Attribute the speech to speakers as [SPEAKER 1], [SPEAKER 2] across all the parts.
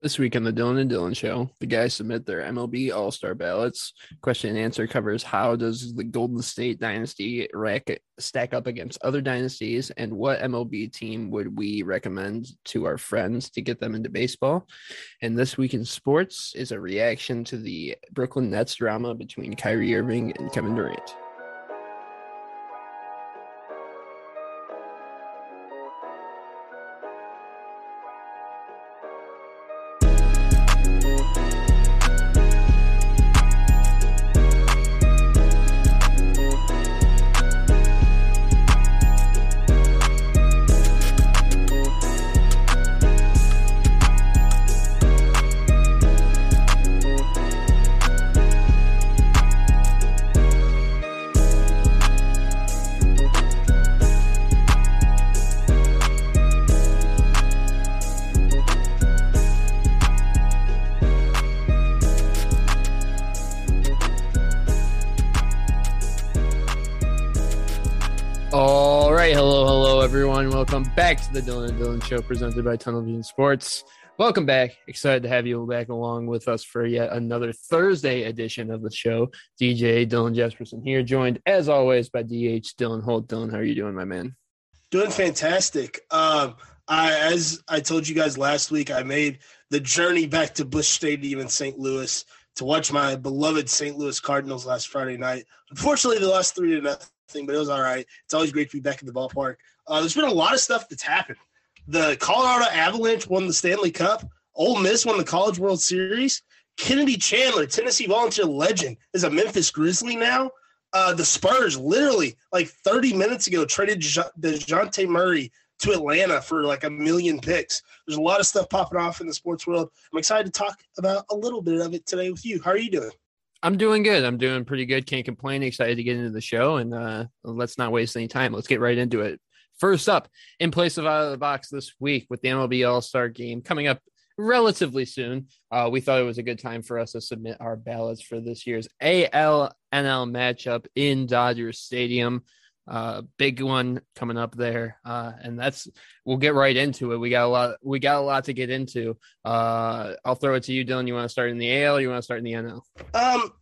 [SPEAKER 1] This week on the Dylan and Dylan Show, the guys submit their MLB All Star ballots. Question and answer covers how does the Golden State dynasty rack, stack up against other dynasties, and what MLB team would we recommend to our friends to get them into baseball? And this week in sports is a reaction to the Brooklyn Nets drama between Kyrie Irving and Kevin Durant. Show, presented by Tunnel Vision Sports. Welcome back. Excited to have you back along with us for yet another Thursday edition of the show. DJ Dylan Jesperson here, joined as always by DH Dylan Holt. Dylan, how are you doing, my man?
[SPEAKER 2] Doing fantastic. Um, I, as I told you guys last week, I made the journey back to Busch Stadium in St. Louis to watch my beloved St. Louis Cardinals last Friday night. Unfortunately, they lost three to nothing but it was all right. It's always great to be back in the ballpark. Uh, there's been a lot of stuff that's happened. The Colorado Avalanche won the Stanley Cup. Ole Miss won the College World Series. Kennedy Chandler, Tennessee Volunteer legend, is a Memphis Grizzly now. Uh, the Spurs literally like 30 minutes ago traded Dejounte Murray to Atlanta for like a million picks. There's a lot of stuff popping off in the sports world. I'm excited to talk about a little bit of it today with you. How are you doing?
[SPEAKER 1] I'm doing good. I'm doing pretty good. Can't complain. Excited to get into the show, and uh, let's not waste any time. Let's get right into it. First up, in place of out of the box this week with the MLB All Star Game coming up relatively soon, uh, we thought it was a good time for us to submit our ballots for this year's ALNL matchup in Dodger Stadium. Uh, big one coming up there, uh, and that's we'll get right into it. We got a lot. We got a lot to get into. Uh, I'll throw it to you, Dylan. You want to start in the AL? you want to start in the NL?
[SPEAKER 2] Um,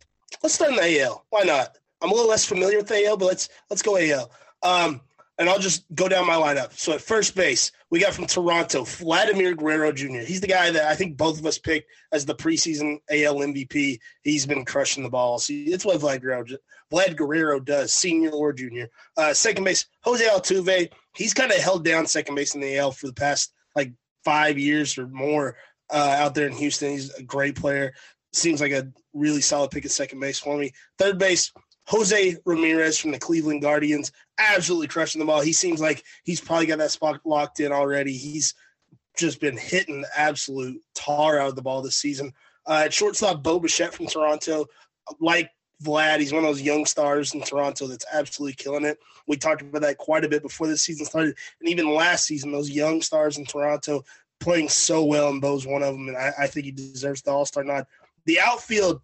[SPEAKER 2] let's start in the AL. Why not? I'm a little less familiar with the AL, but let's let's go AL. Um, and I'll just go down my lineup. So at first base, we got from Toronto, Vladimir Guerrero Jr. He's the guy that I think both of us picked as the preseason AL MVP. He's been crushing the ball. See, it's what Vlad Guerrero, Vlad Guerrero does, senior or junior. Uh, second base, Jose Altuve. He's kind of held down second base in the AL for the past like five years or more uh, out there in Houston. He's a great player. Seems like a really solid pick at second base for me. Third base, Jose Ramirez from the Cleveland Guardians, absolutely crushing the ball. He seems like he's probably got that spot locked in already. He's just been hitting absolute tar out of the ball this season. Uh, at shortstop, Bo Bichette from Toronto, like Vlad, he's one of those young stars in Toronto that's absolutely killing it. We talked about that quite a bit before the season started, and even last season, those young stars in Toronto playing so well, and Bo's one of them, and I, I think he deserves the All Star nod. The outfield,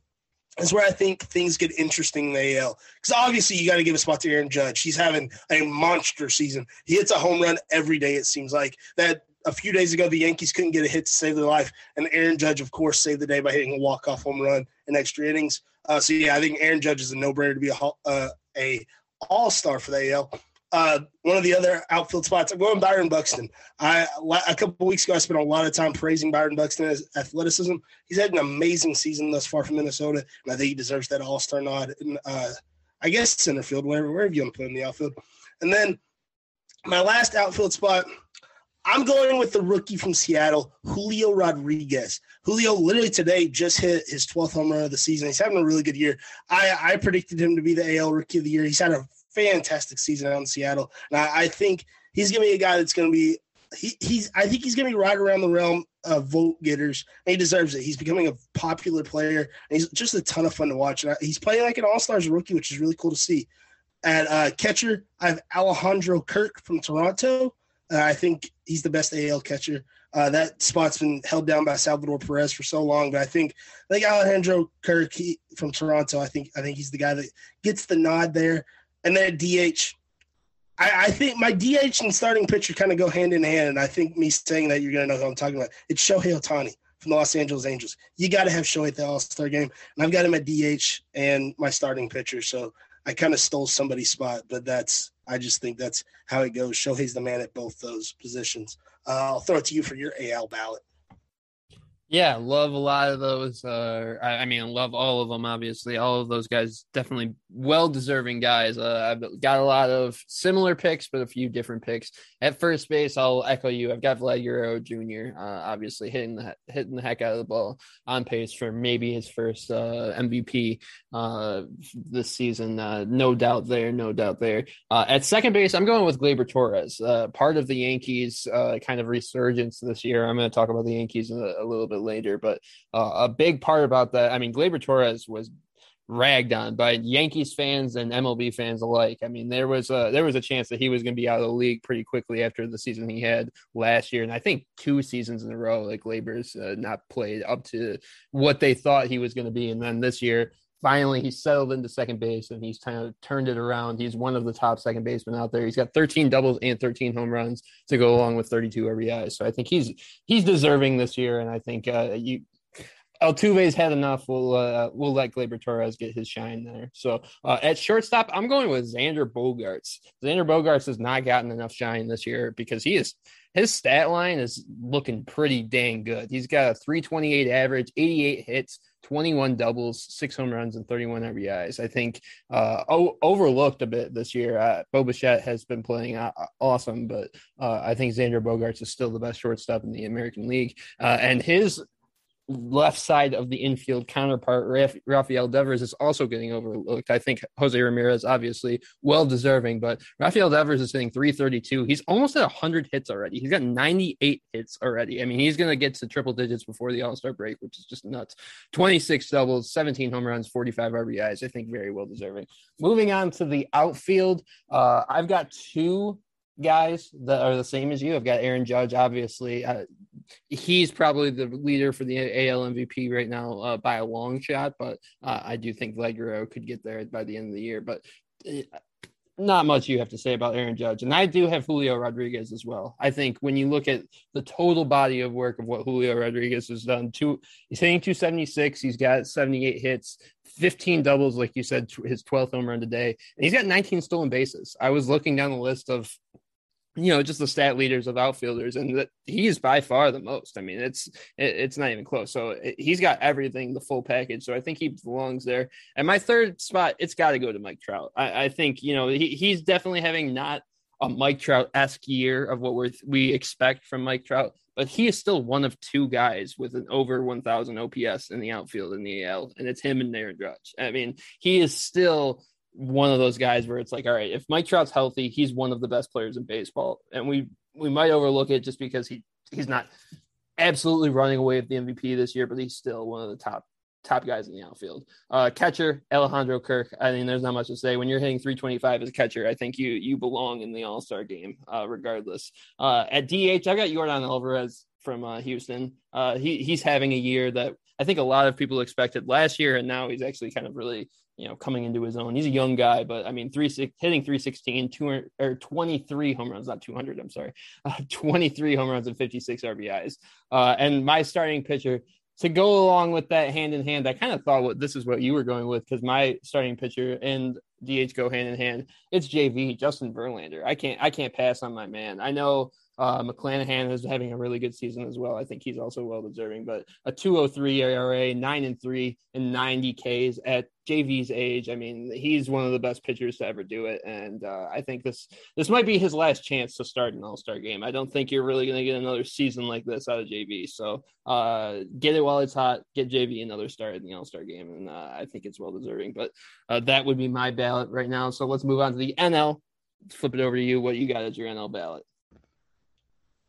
[SPEAKER 2] is where I think things get interesting in the AL. Because obviously, you got to give a spot to Aaron Judge. He's having a monster season. He hits a home run every day, it seems like. That a few days ago, the Yankees couldn't get a hit to save their life. And Aaron Judge, of course, saved the day by hitting a walk-off home run in extra innings. Uh, so, yeah, I think Aaron Judge is a no-brainer to be a, uh, a all-star for the AL. Uh, one of the other outfield spots. I'm going Byron Buxton. I a couple weeks ago I spent a lot of time praising Byron Buxton's athleticism. He's had an amazing season thus far from Minnesota, and I think he deserves that All Star nod. And uh, I guess center field, wherever wherever you want to put in the outfield. And then my last outfield spot. I'm going with the rookie from Seattle, Julio Rodriguez. Julio literally today just hit his 12th home run of the season. He's having a really good year. I, I predicted him to be the AL Rookie of the Year. He's had a fantastic season out in Seattle. And I, I think he's going to be a guy that's going to be he, he's I think he's going to be right around the realm of vote getters. He deserves it. He's becoming a popular player, he's just a ton of fun to watch. And he's playing like an All Stars rookie, which is really cool to see. At uh, catcher, I have Alejandro Kirk from Toronto. Uh, I think he's the best AL catcher. Uh, that spot's been held down by Salvador Perez for so long, but I think I think Alejandro Kirk he, from Toronto. I think I think he's the guy that gets the nod there. And then DH, I, I, think my DH and starting pitcher kind of go hand in hand. And I think me saying that you're to know who I'm talking about. It's Shohei Ohtani from the Los Angeles Angels. You got to have Shohei at the All Star game, and I've got him at DH and my starting pitcher. So I kind of stole somebody's spot, but that's I just think that's how it goes. Shohei's the man at both those positions. Uh, I'll throw it to you for your AL ballot.
[SPEAKER 1] Yeah, love a lot of those. Uh, I, I, mean, love all of them. Obviously, all of those guys definitely well deserving guys. Uh, I've got a lot of similar picks, but a few different picks. At first base, I'll echo you. I've got Vlad Guerrero Jr. Uh, obviously hitting the hitting the heck out of the ball, on pace for maybe his first uh, MVP uh, this season. Uh, no doubt there, no doubt there. at second base, I'm going with Gleyber Torres, part of the Yankees kind of resurgence this year. I'm going to talk about the Yankees a, a little bit later. But uh, a big part about that, I mean, Gleyber Torres was ragged on by Yankees fans and MLB fans alike. I mean, there was a there was a chance that he was going to be out of the league pretty quickly after the season he had last year, and I think two seasons in a row, like Gleyber's uh, not played up to what they thought he was going to be, and then this year finally he's settled into second base and he's kind of turned it around. He's one of the top second basemen out there. He's got 13 doubles and 13 home runs to go along with 32 RBIs. So I think he's he's deserving this year, and I think uh, you. Altuve's had enough. We'll uh, we'll let Gleyber Torres get his shine there. So uh, at shortstop, I'm going with Xander Bogaerts. Xander Bogaerts has not gotten enough shine this year because he is his stat line is looking pretty dang good. He's got a 328 average, 88 hits, 21 doubles, six home runs, and 31 RBIs. I think uh, o- overlooked a bit this year. Uh, Bo Bichette has been playing uh, awesome, but uh, I think Xander Bogaerts is still the best shortstop in the American League. Uh, and his left side of the infield counterpart, Rafael Devers, is also getting overlooked. I think Jose Ramirez, obviously, well deserving, but Rafael Devers is hitting 332. He's almost at 100 hits already. He's got 98 hits already. I mean, he's going to get to triple digits before the All Star break, which is just nuts. 26 doubles, 17 home runs, 45 RBIs. I think very well deserving. Moving on to the outfield, uh, I've got two guys that are the same as you. I've got Aaron Judge, obviously. Uh, he's probably the leader for the AL MVP right now uh, by a long shot, but uh, I do think Guerrero could get there by the end of the year. But uh, not much you have to say about Aaron Judge. And I do have Julio Rodriguez as well. I think when you look at the total body of work of what Julio Rodriguez has done, two, he's hitting 276, he's got 78 hits, 15 doubles, like you said, his 12th home run today. And he's got 19 stolen bases. I was looking down the list of you know just the stat leaders of outfielders and that he is by far the most. I mean it's it, it's not even close. So it, he's got everything the full package. So i think he belongs there. And my third spot it's got to go to mike trout. I, I, think you know he, he's definitely having not a mike trout-esque year of what we we expect from mike trout but he is still one of two guys with an over 1000 ops in the outfield in the al and it's him and aaron judge. I mean he is still one of those guys where it's like, all right, if Mike Trout's healthy, he's one of the best players in baseball, and we we might overlook it just because he he's not absolutely running away with the MVP this year, but he's still one of the top top guys in the outfield. Uh, catcher Alejandro Kirk. I mean, there's not much to say. When you're hitting 325 as a catcher, I think you you belong in the All Star game, uh, regardless. Uh, at DH, I got Yordan Alvarez from uh, Houston. Uh, he he's having a year that I think a lot of people expected last year, and now he's actually kind of really you know, coming into his own. He's a young guy, but I mean, three six, hitting 316, 200 or 23 home runs, not 200. I'm sorry, uh, 23 home runs and 56 RBIs. Uh, and my starting pitcher to go along with that hand in hand, I kind of thought what this is what you were going with because my starting pitcher and DH go hand in hand. It's JV Justin Verlander. I can't I can't pass on my man. I know uh, McClanahan is having a really good season as well. I think he's also well deserving. But a 203 ERA, nine and three, and 90 Ks at JV's age. I mean, he's one of the best pitchers to ever do it, and uh, I think this this might be his last chance to start an All Star game. I don't think you're really going to get another season like this out of JV. So uh, get it while it's hot. Get JV another start in the All Star game, and uh, I think it's well deserving. But uh, that would be my ballot right now. So let's move on to the NL. Flip it over to you. What you got as your NL ballot?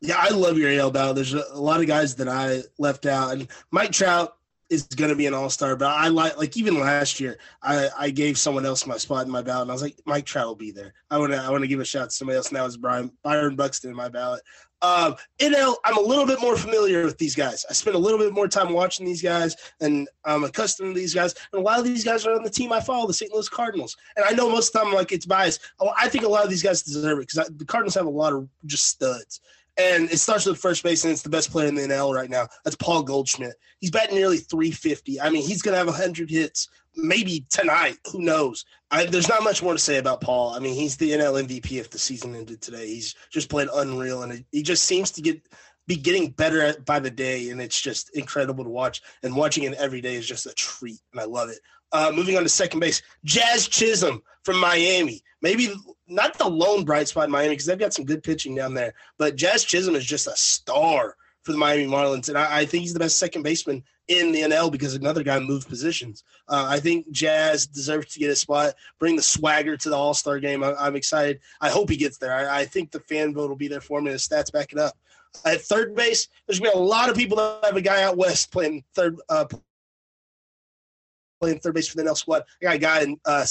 [SPEAKER 2] Yeah, I love your AL ballot. There's a lot of guys that I left out, and Mike Trout is going to be an all star. But I like, like even last year, I, I gave someone else my spot in my ballot, and I was like, Mike Trout will be there. I want to I want to give a shout to somebody else. Now it's Brian Byron Buxton in my ballot. Um, NL, I'm a little bit more familiar with these guys. I spent a little bit more time watching these guys, and I'm accustomed to these guys. And a lot of these guys are on the team I follow, the St. Louis Cardinals. And I know most of the time, like it's biased. Oh, I think a lot of these guys deserve it because the Cardinals have a lot of just studs. And it starts with first base, and it's the best player in the NL right now. That's Paul Goldschmidt. He's batting nearly 350. I mean, he's going to have 100 hits maybe tonight. Who knows? I, there's not much more to say about Paul. I mean, he's the NL MVP if the season ended today. He's just played unreal, and it, he just seems to get be getting better by the day, and it's just incredible to watch. And watching it every day is just a treat, and I love it. Uh, moving on to second base, Jazz Chisholm from Miami. Maybe not the lone bright spot in Miami because they've got some good pitching down there, but Jazz Chisholm is just a star for the Miami Marlins, and I, I think he's the best second baseman in the NL because another guy moved positions. Uh, I think Jazz deserves to get a spot, bring the swagger to the All Star game. I, am excited. I hope he gets there. I, I, think the fan vote will be there for him, and his stats back it up. At third base, there's been a lot of people that have a guy out west playing third, uh, playing third base for the NL squad. I got a guy in uh,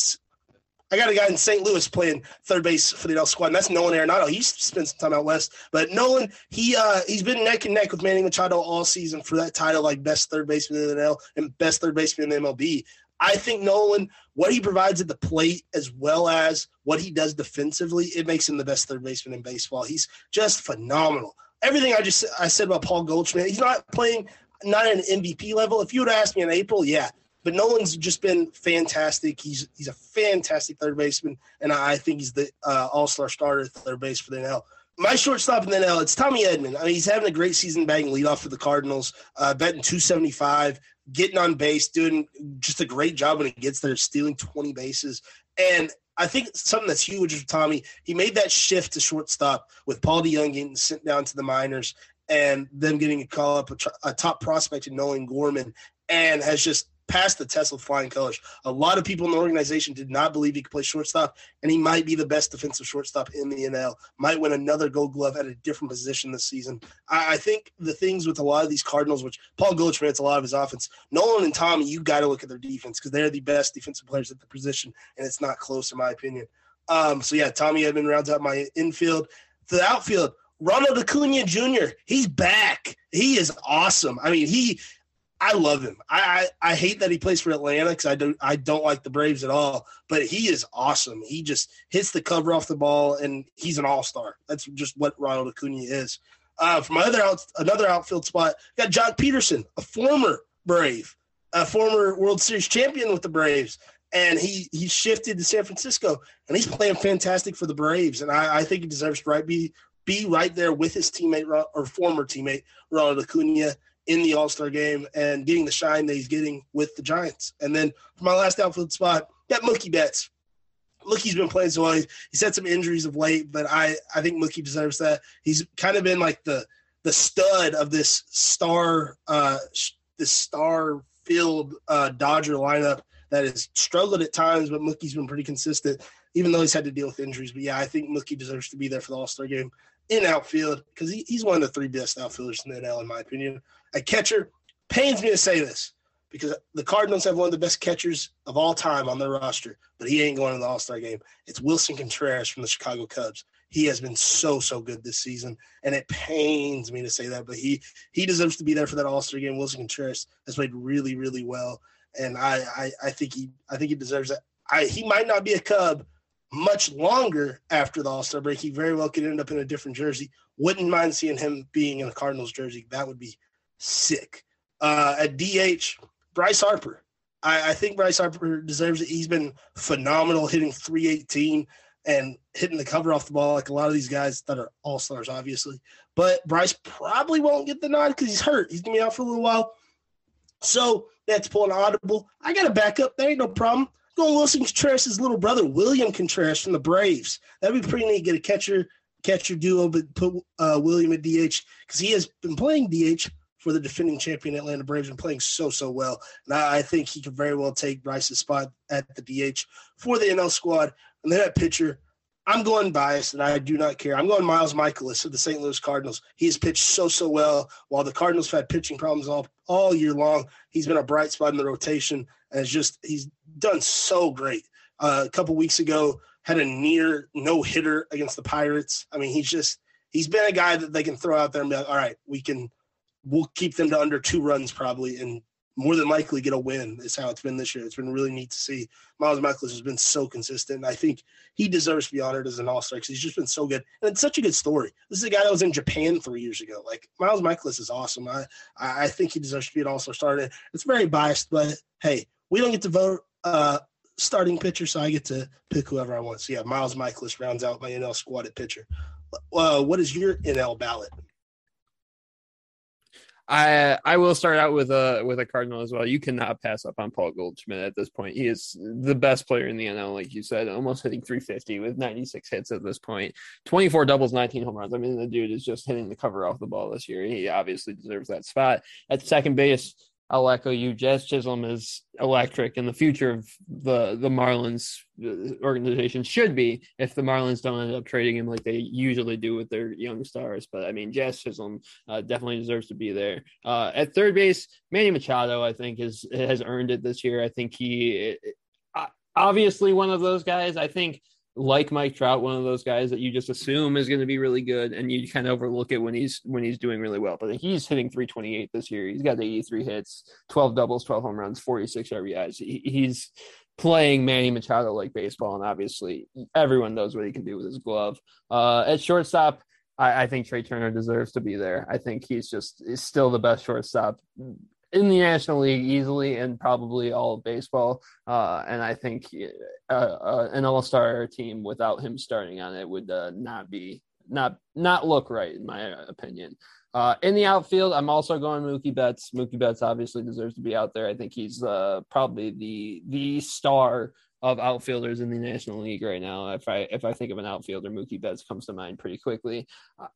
[SPEAKER 2] I got a guy in St. Louis playing third base for the NL squad, and that's Nolan Arenado. He spent some time out west, but Nolan he uh, he's been neck and neck with Manny Machado all season for that title, like best third baseman in the NL and best third baseman in the MLB. I think Nolan, what he provides at the plate as well as what he does defensively, it makes him the best third baseman in baseball. He's just phenomenal. Everything I just I said about Paul Goldschmidt, he's not playing not at an MVP level. If you would ask me in April, yeah, but Nolan's just been fantastic. He's he's a fantastic third baseman, and I think he's the uh, All Star starter at third base for the NL. My shortstop in the NL, it's Tommy Edman. I mean, he's having a great season batting leadoff for the Cardinals, uh, betting 275, getting on base, doing just a great job when he gets there, stealing 20 bases. And I think something that's huge for Tommy, he made that shift to shortstop with Paul DeJong getting sent down to the minors and them getting a call up a, a top prospect in Nolan Gorman and has just passed the test with flying colors. A lot of people in the organization did not believe he could play shortstop, and he might be the best defensive shortstop in the NL. Might win another Gold Glove at a different position this season. I, I think the things with a lot of these Cardinals, which Paul Goldschmidt's a lot of his offense, Nolan and Tommy, you got to look at their defense because they're the best defensive players at the position, and it's not close in my opinion. Um, so yeah, Tommy Edman rounds out my infield. The outfield, Ronald Acuna Jr. He's back. He is awesome. I mean, he I love him. I, I, I hate that he plays for Atlanta because I don't I don't like the Braves at all. But he is awesome. He just hits the cover off the ball, and he's an all star. That's just what Ronald Acuna is. Uh, for my other out, another outfield spot, got Joc Pederson, a former Brave, a former World Series champion with the Braves, and he he shifted to San Francisco, and he's playing fantastic for the Braves. And I, I think he deserves to right be be right there with his teammate or former teammate Ronald Acuna in the All Star game and getting the shine that he's getting with the Giants. And then for my last outfield spot, got Mookie Betts. Mookie's been playing so well. He's had some injuries of late, but I, I think Mookie deserves that. He's kind of been like the the stud of this star uh this star filled uh, Dodger lineup that has struggled at times, but Mookie's been pretty consistent, even though he's had to deal with injuries. But yeah, I think Mookie deserves to be there for the All Star game in outfield because he, he's one of the three best outfielders in the NL, in my opinion. A catcher pains me to say this because the Cardinals have one of the best catchers of all time on their roster, but he ain't going to the All Star game. It's Willson Contreras from the Chicago Cubs. He has been so so good this season, and it pains me to say that, but he he deserves to be there for that All Star game. Willson Contreras has played really really well, and I, I I think he I think he deserves that. I he might not be a Cub much longer after the All Star break. He very well could end up in a different jersey. Wouldn't mind seeing him being in a Cardinals jersey. That would be sick. Uh, at DH, Bryce Harper. I, I, think Bryce Harper deserves it. He's been phenomenal, hitting 318 and hitting the cover off the ball like a lot of these guys that are all stars, obviously. But Bryce probably won't get the nod because he's hurt. He's gonna be out for a little while. So that's pulling audible. I got a backup. There ain't no problem. Going Willson Contreras' little brother, William Contreras from the Braves. That'd be pretty neat. Get a catcher catcher duo, but put uh, William at DH because he has been playing DH for the defending champion Atlanta Braves and playing so so well. And I, think he could very well take Bryce's spot at the DH for the NL squad. And then at pitcher, I'm going biased and I do not care. I'm going Miles Mikolas of the St. Louis Cardinals. He has pitched so so well while the Cardinals have had pitching problems all all year long. He's been a bright spot in the rotation and it's just he's done so great. Uh, a couple weeks ago, had a near no hitter against the Pirates. I mean, he's just he's been a guy that they can throw out there and be like, all right, we can we'll keep them to under two runs probably and more than likely get a win. Is how it's been this year. It's been really neat to see. Miles Mikolas has been so consistent. I think he deserves to be honored as an All Star because he's just been so good. And it's such a good story. This is a guy that was in Japan three years ago. Like Miles Mikolas is awesome. I I think he deserves to be an All Star starter. It's very biased, but hey, we don't get to vote. Uh, starting pitcher, so I get to pick whoever I want. So yeah, Miles Mikolas rounds out my NL squad at pitcher. Uh, what is your NL ballot?
[SPEAKER 1] I I will start out with a with a Cardinal as well. You cannot pass up on Paul Goldschmidt at this point. He is the best player in the NL, like you said, almost hitting 350 with 96 hits at this point, 24 doubles, 19 home runs. I mean, the dude is just hitting the cover off the ball this year. He obviously deserves that spot at second base. I'll echo you. Jazz Chisholm is electric, and the future of the the Marlins uh, organization should be if the Marlins don't end up trading him like they usually do with their young stars. But I mean, Jazz Chisholm uh, definitely deserves to be there. Uh, at third base, Manny Machado, I think, is has earned it this year. I think he uh, obviously one of those guys. I think like Mike Trout, one of those guys that you just assume is going to be really good, and you kind of overlook it when he's when he's doing really well. But he's hitting 328 this year. He's got 83 hits, 12 doubles, 12 home runs, 46 RBIs. He, he's playing Manny Machado like baseball, and obviously everyone knows what he can do with his glove. Uh, at shortstop, I, I, think Trea Turner deserves to be there. I think he's just is still the best shortstop in the National League easily and probably all of baseball. Uh, and I think uh, uh, an All Star team without him starting on it would uh, not be not not look right in my opinion. Uh, in the outfield, I'm also going Mookie Betts. Mookie Betts obviously deserves to be out there. I think he's uh, probably the the star of outfielders in the National League right now. If I if I think of an outfielder, Mookie Betts comes to mind pretty quickly.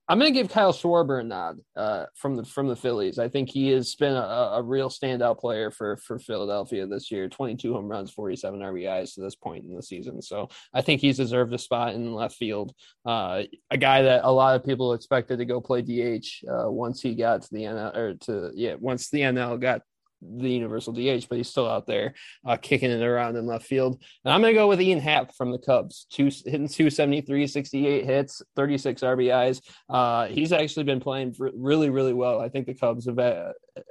[SPEAKER 1] I'm going to give Kyle Schwarber a nod uh, from the from the Phillies. I think he has been a, a, real standout player for for Philadelphia this year. 22 home runs, 47 RBIs to this point in the season. So I think he's deserved a spot in left field. Uh, a guy that a lot of people expected to go play DH uh, once he got to the NL or to yeah once the NL got the universal DH, but he's still out there uh, kicking it around in left field. And I'm going to go with Ian Happ from the Cubs, two hitting 273, 68 hits, 36 RBIs. Uh, he's actually been playing really, really well. I think the Cubs have,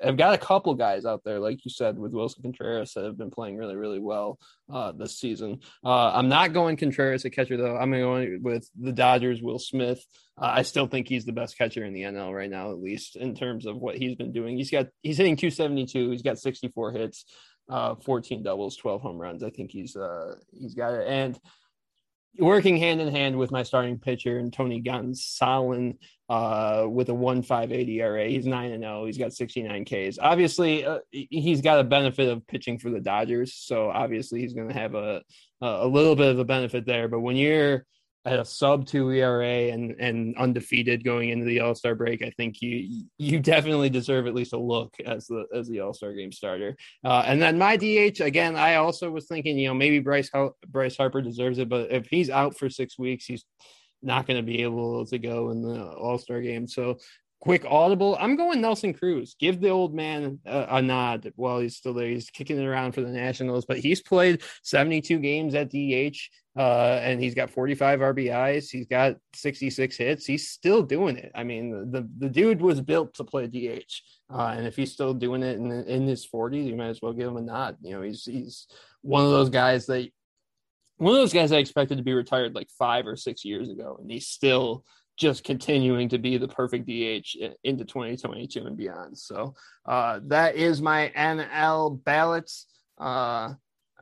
[SPEAKER 1] have got a couple guys out there, like you said, with Willson Contreras that have been playing really, really well uh, this season. Uh, I'm not going Contreras at catcher, though. I'm going with the Dodgers, Will Smith. Uh, I still think he's the best catcher in the NL right now, at least in terms of what he's been doing. He's got he's hitting 272. He's got 64 hits, uh, 14 doubles, 12 home runs. I think he's uh, he's got it. And working hand in hand with my starting pitcher and Tony Gonsolin uh, with a 1.58 ERA. He's 9 and 0. He's got 69 Ks. Obviously, uh, he's got a benefit of pitching for the Dodgers, so obviously he's going to have a a little bit of a benefit there. But when you're at a sub two ERA and and undefeated going into the All Star break, I think you you definitely deserve at least a look as the as the All Star game starter. Uh, and then my DH again, I also was thinking, you know, maybe Bryce Bryce Harper deserves it, but if he's out for six weeks, he's not going to be able to go in the All Star game. So quick audible. I'm going Nelson Cruz. Give the old man a, a, nod while he's still there. He's kicking it around for the Nationals, but he's played 72 games at DH. Uh, and he's got 45 RBIs. He's got 66 hits. He's still doing it. I mean, the the dude was built to play DH, uh, and if he's still doing it in in his 40s, you might as well give him a nod. You know, he's he's one of those guys that one of those guys I expected to be retired like five or six years ago, and he's still just continuing to be the perfect DH into 2022 and beyond. So uh, that is my NL ballots. Uh,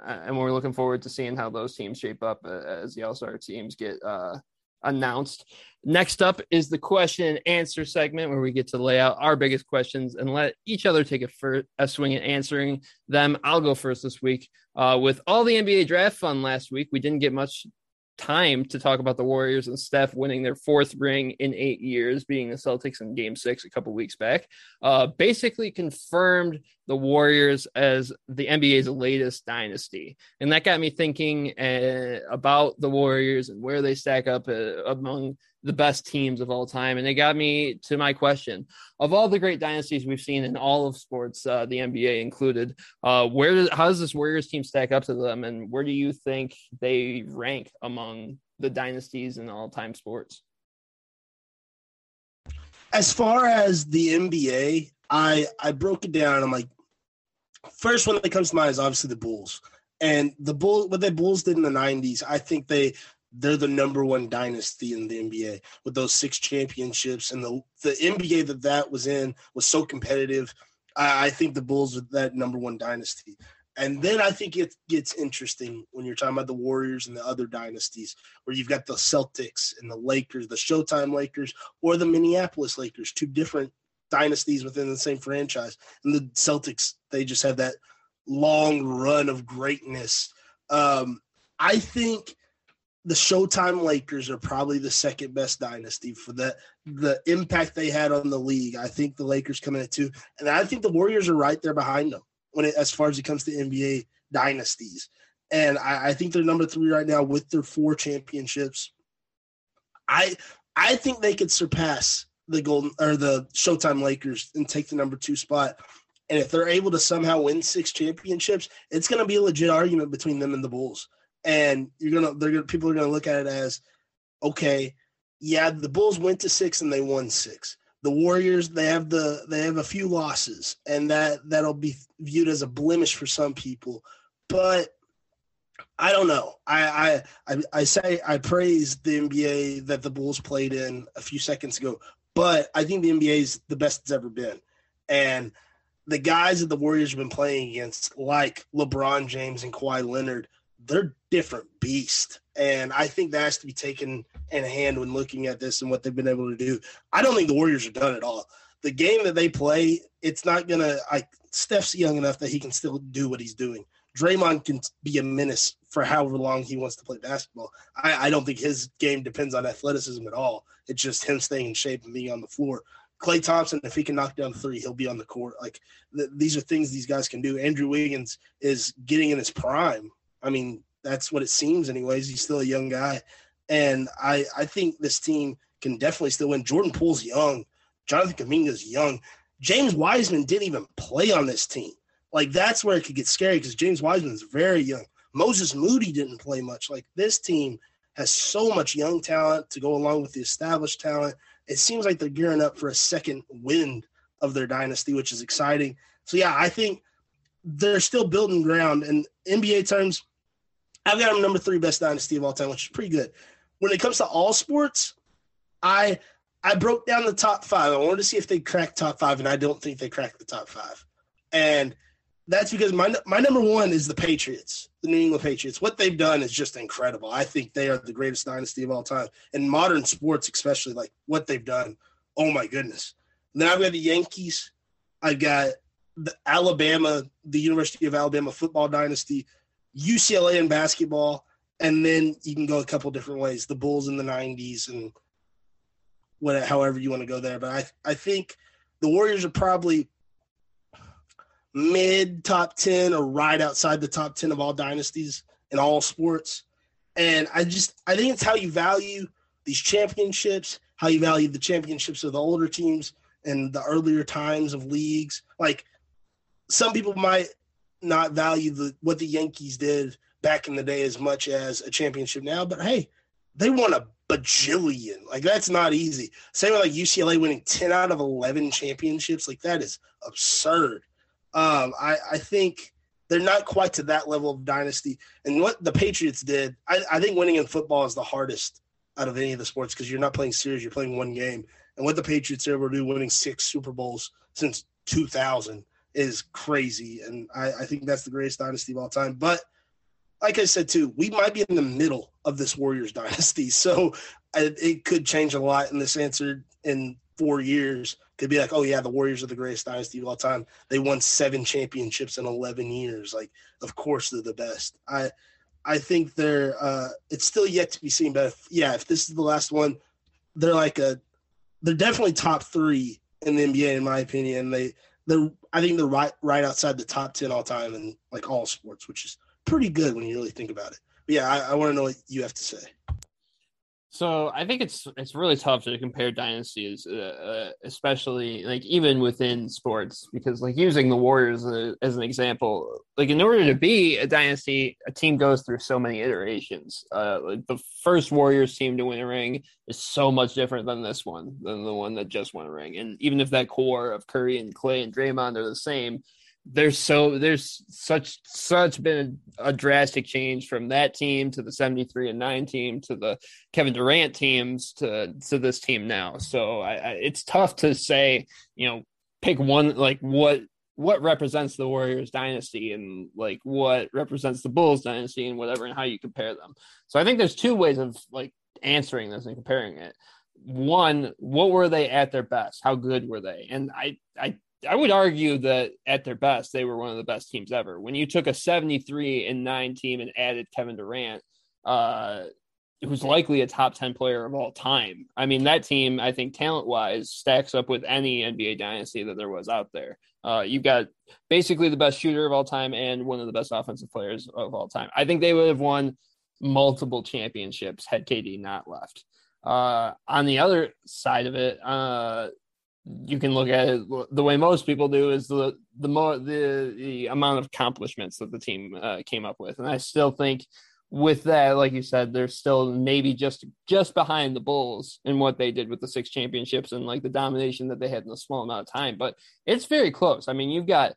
[SPEAKER 1] and we're looking forward to seeing how those teams shape up uh, as the All Star teams get uh, announced. Next up is the question and answer segment where we get to lay out our biggest questions and let each other take a, fir- a swing at answering them. I'll go first this week. Uh, with all the NBA draft fun last week, we didn't get much time to talk about the Warriors and Steph winning their fourth ring in eight years, being the Celtics in game six a couple weeks back, uh, basically confirmed the Warriors as the NBA's latest dynasty. And that got me thinking uh, about the Warriors and where they stack up uh, among the best teams of all time. And it got me to my question of all the great dynasties we've seen in all of sports, uh, the NBA included, uh, where does, how does this Warriors team stack up to them? And where do you think they rank among the dynasties in all time sports?
[SPEAKER 2] As far as the NBA, I I broke it down. I'm like, first one that comes to mind is obviously the Bulls. And the Bulls, what the Bulls did in the '90s, I think they they're the number one dynasty in the NBA with those six championships and the the NBA that that was in was so competitive. I, I think the Bulls are that number one dynasty. And then I think it gets interesting when you're talking about the Warriors and the other dynasties, where you've got the Celtics and the Lakers, the Showtime Lakers, or the Minneapolis Lakers, two different dynasties within the same franchise. And the Celtics, they just have that long run of greatness. Um, I think the Showtime Lakers are probably the second best dynasty for the the impact they had on the league. I think the Lakers come in at two, and I think the Warriors are right there behind them when it, as far as it comes to NBA dynasties. And I, I think they're number three right now with their four championships. I I think they could surpass the Golden or the Showtime Lakers and take the number two spot. And if they're able to somehow win six championships, it's going to be a legit argument between them and the Bulls. And you're gonna, they're gonna, people are going to look at it as, okay, yeah, the Bulls went to six and they won six. The Warriors, they have the, they have a few losses, and that that'll be viewed as a blemish for some people. But I don't know. I, I I say I praise the NBA that the Bulls played in a few seconds ago, but I think the NBA is the best it's ever been. And the guys that the Warriors have been playing against, like LeBron James and Kawhi Leonard, they're different beasts. And I think that has to be taken in hand when looking at this and what they've been able to do. I don't think the Warriors are done at all. The game that they play, it's not gonna like Steph's young enough that he can still do what he's doing. Draymond can be a menace for however long he wants to play basketball. I, I don't think his game depends on athleticism at all. It's just him staying in shape and being on the floor. Klay Thompson, if he can knock down three, he'll be on the court. Like th- these are things these guys can do. Andrew Wiggins is getting in his prime. I mean, that's what it seems, anyways. He's still a young guy, and I I think this team can definitely still win. Jordan Poole's young, Jonathan Kuminga's young. James Wiseman didn't even play on this team. Like that's where it could get scary because James Wiseman's very young. Moses Moody didn't play much. Like this team has so much young talent to go along with the established talent. It seems like they're gearing up for a second wind of their dynasty, which is exciting. So yeah, I think they're still building ground. And NBA terms, I've got them number three best dynasty of all time, which is pretty good. When it comes to all sports, I I broke down the top five. I wanted to see if they cracked top five, and I don't think they cracked the top five. And that's because my my number one is the Patriots, the New England Patriots. What they've done is just incredible. I think they are the greatest dynasty of all time in modern sports, especially like what they've done. Oh my goodness! And then I've got the Yankees. I've got the Alabama, the University of Alabama football dynasty, UCLA in basketball, and then you can go a couple different ways. The Bulls in the '90s and what, however you want to go there. But I I think the Warriors are probably mid top 10 or right outside the top 10 of all dynasties in all sports. And I just, I think it's how you value these championships, how you value the championships of the older teams and the earlier times of leagues. Like some people might not value the what the Yankees did back in the day as much as a championship now, but hey, they won a bajillion. Like that's not easy. Same with like UCLA winning 10 out of 11 championships. Like that is absurd. Um, I, I think they're not quite to that level of dynasty. And what the Patriots did, I, I think winning in football is the hardest out of any of the sports because you're not playing series, you're playing one game. And what the Patriots are able to do, winning six Super Bowls since 2000, is crazy. And I, I think that's the greatest dynasty of all time. But like I said too, we might be in the middle of this Warriors dynasty, so it could change a lot in this answer in four years could be like, oh yeah, the Warriors are the greatest dynasty of all time. They won seven championships in eleven years. Like, of course they're the best. I I think they're uh it's still yet to be seen, but if, yeah, if this is the last one, they're like a they're definitely top three in the NBA in my opinion. They they're I think they're right right outside the top ten all time in like all sports, which is pretty good when you really think about it. But yeah, I, I want to know what you have to say.
[SPEAKER 1] So I think it's it's really tough to compare dynasties, uh, uh, especially like even within sports, because like using the Warriors uh, as an example, like in order to be a dynasty, a team goes through so many iterations. Uh, like the first Warriors team to win a ring is so much different than this one, than the one that just won a ring. And even if that core of Curry and Klay and Draymond are the same, there's so there's such such been a, drastic change from that team to the 73 and 9 team to the Kevin Durant teams to to this team now. So I, I, it's tough to say, you know, pick one like what what represents the Warriors dynasty and like what represents the Bulls dynasty and whatever and how you compare them. So I think there's two ways of like answering this and comparing it. One, what were they at their best? How good were they? And I I I would argue that at their best, they were one of the best teams ever. When you took a 73 and 9 team and added Kevin Durant, uh, who's likely a top 10 player of all time. I mean, that team, I think talent wise, stacks up with any NBA dynasty that there was out there. Uh, you've got basically the best shooter of all time and one of the best offensive players of all time. I think they would have won multiple championships had KD not left. Uh, on the other side of it, uh, you can look at it the way most people do is the the more the the amount of accomplishments that the team uh, came up with, and I still think with that, like you said, they're still maybe just just behind the Bulls in what they did with the six championships and like the domination that they had in a small amount of time. But it's very close. I mean, you've got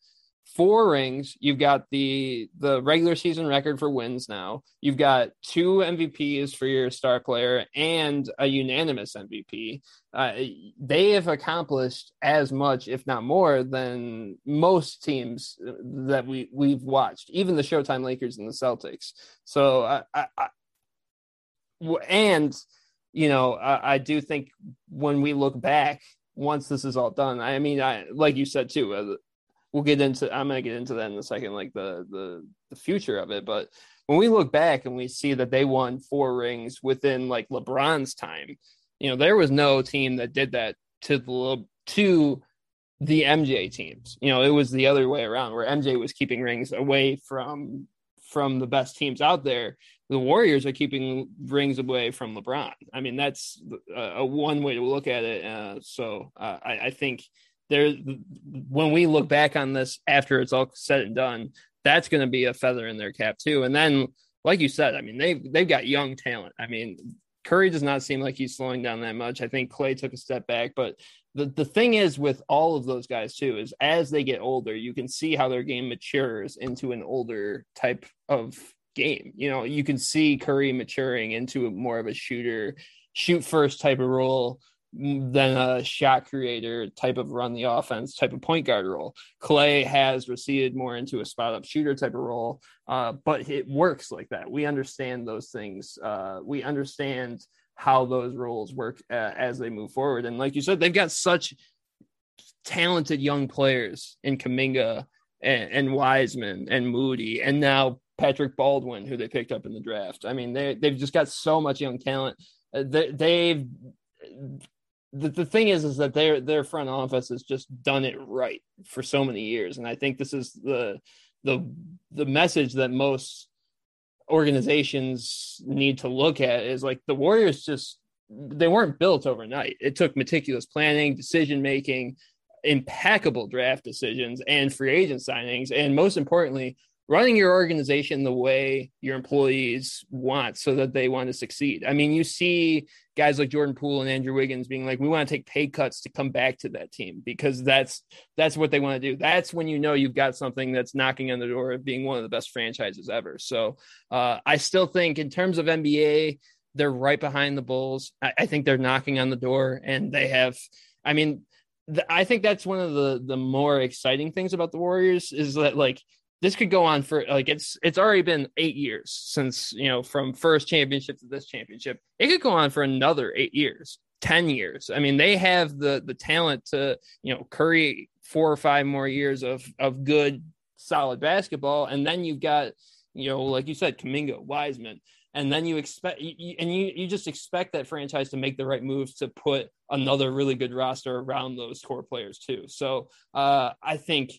[SPEAKER 1] four rings. You've got the the regular season record for wins now. You've got two MVPs for your star player and a unanimous MVP. Uh, they have accomplished as much, if not more, than most teams that we we've watched, even the Showtime Lakers and the Celtics. So I, I, I and you know I, I do think when we look back once this is all done. I mean, I like you said too. Uh, we'll get into i'm going to get into that in a second like the the the future of it but when we look back and we see that they won four rings within like lebron's time you know there was no team that did that to the to the mj teams. You know it was the other way around where mj was keeping rings away from from the best teams out there. The warriors are keeping rings away from lebron. I mean that's a, a one way to look at it. Uh, so uh, I, I think there when we look back on this after it's all said and done, that's going to be a feather in their cap too. And then, like you said, I mean they've they've got young talent. I mean Curry does not seem like he's slowing down that much. I think Klay took a step back, but the, the thing is with all of those guys too is as they get older, you can see how their game matures into an older type of game. You know, you can see Curry maturing into more of a shooter, shoot first type of role than a shot creator type of run the offense type of point guard role. Klay has receded more into a spot up shooter type of role, uh, but it works like that. We understand those things. Uh, we understand how those roles work uh, as they move forward. And like you said, they've got such talented young players in Kuminga and, and Wiseman and Moody, and now Patrick Baldwin, who they picked up in the draft. I mean, they they've just got so much young talent. Uh, they, they've the, the thing is is that their their front office has just done it right for so many years and i think this is the the the message that most organizations need to look at is like the warriors just they weren't built overnight it took meticulous planning decision making impeccable draft decisions and free agent signings and most importantly running your organization the way your employees want so that they want to succeed. I mean, you see guys like Jordan Poole and Andrew Wiggins being like, we want to take pay cuts to come back to that team because that's that's what they want to do. That's when you know you've got something that's knocking on the door of being one of the best franchises ever. So uh, I still think in terms of NBA, they're right behind the Bulls. I, I think they're knocking on the door and they have, I mean, I think that's one of the the more exciting things about the Warriors is that like this could go on for like it's it's already been eight years since you know from first championship to this championship. It could go on for another eight years 10 years. I mean they have the the talent to you know curry four or five more years of of good solid basketball. And then you've got you know like you said Kuminga, wiseman. And then you expect and you you just expect that franchise to make the right moves to put another really good roster around those core players too. So uh i think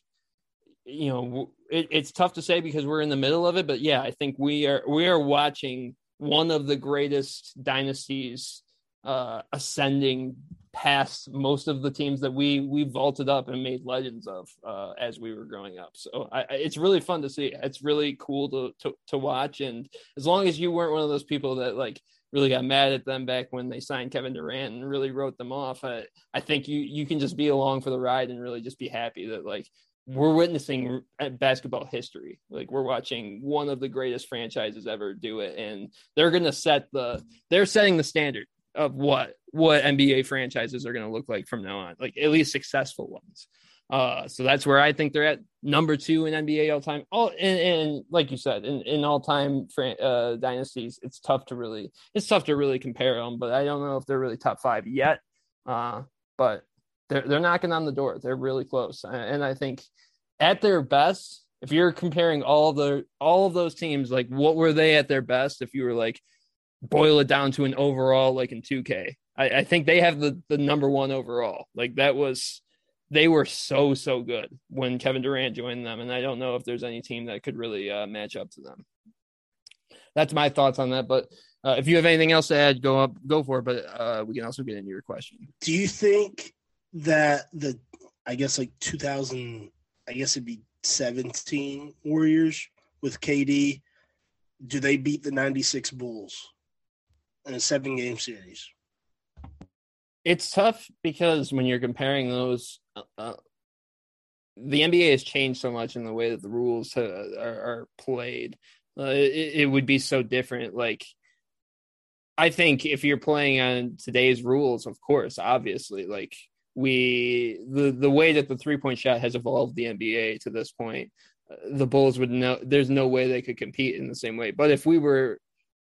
[SPEAKER 1] you know it, it's tough to say because we're in the middle of it but yeah i think we are we are watching one of the greatest dynasties uh ascending past most of the teams that we we vaulted up and made legends of uh as we were growing up so I, it's really fun to see it's really cool to, to to watch and as long as you weren't one of those people that like really got mad at them back when they signed Kevin Durant and really wrote them off. I, I think you you can just be along for the ride and really just be happy that like we're witnessing basketball history. Like we're watching one of the greatest franchises ever do it, and they're going to set the they're setting the standard of what what NBA franchises are going to look like from now on, like at least successful ones. Uh, so that's where I think they're at number two in NBA all time. All and, and like you said, in, in all time uh, dynasties, it's tough to really it's tough to really compare them. But I don't know if they're really top five yet. Uh, but they're they're knocking on the door. They're really close, and I think at their best, if you're comparing all the all of those teams, like what were they at their best? If you were like boil it down to an overall, like in 2K, I, I think they have the the number one overall. Like that was they were so so good when Kevin Durant joined them, and I don't know if there's any team that could really uh, match up to them. That's my thoughts on that. But uh, if you have anything else to add, go up, go for it. But uh, we can also get into your question.
[SPEAKER 2] Do you think that the, I guess like 2000, I guess it'd be 17 Warriors with KD, do they beat the 96 Bulls in a seven game series?
[SPEAKER 1] It's tough because when you're comparing those, uh, uh the NBA has changed so much in the way that the rules uh, are, are, played. Uh, it, it, would be so different. Like, I think if you're playing on today's rules, of course, obviously, like we the the way that the three point shot has evolved the NBA to this point, uh, the Bulls would know there's no way they could compete in the same way. But if we were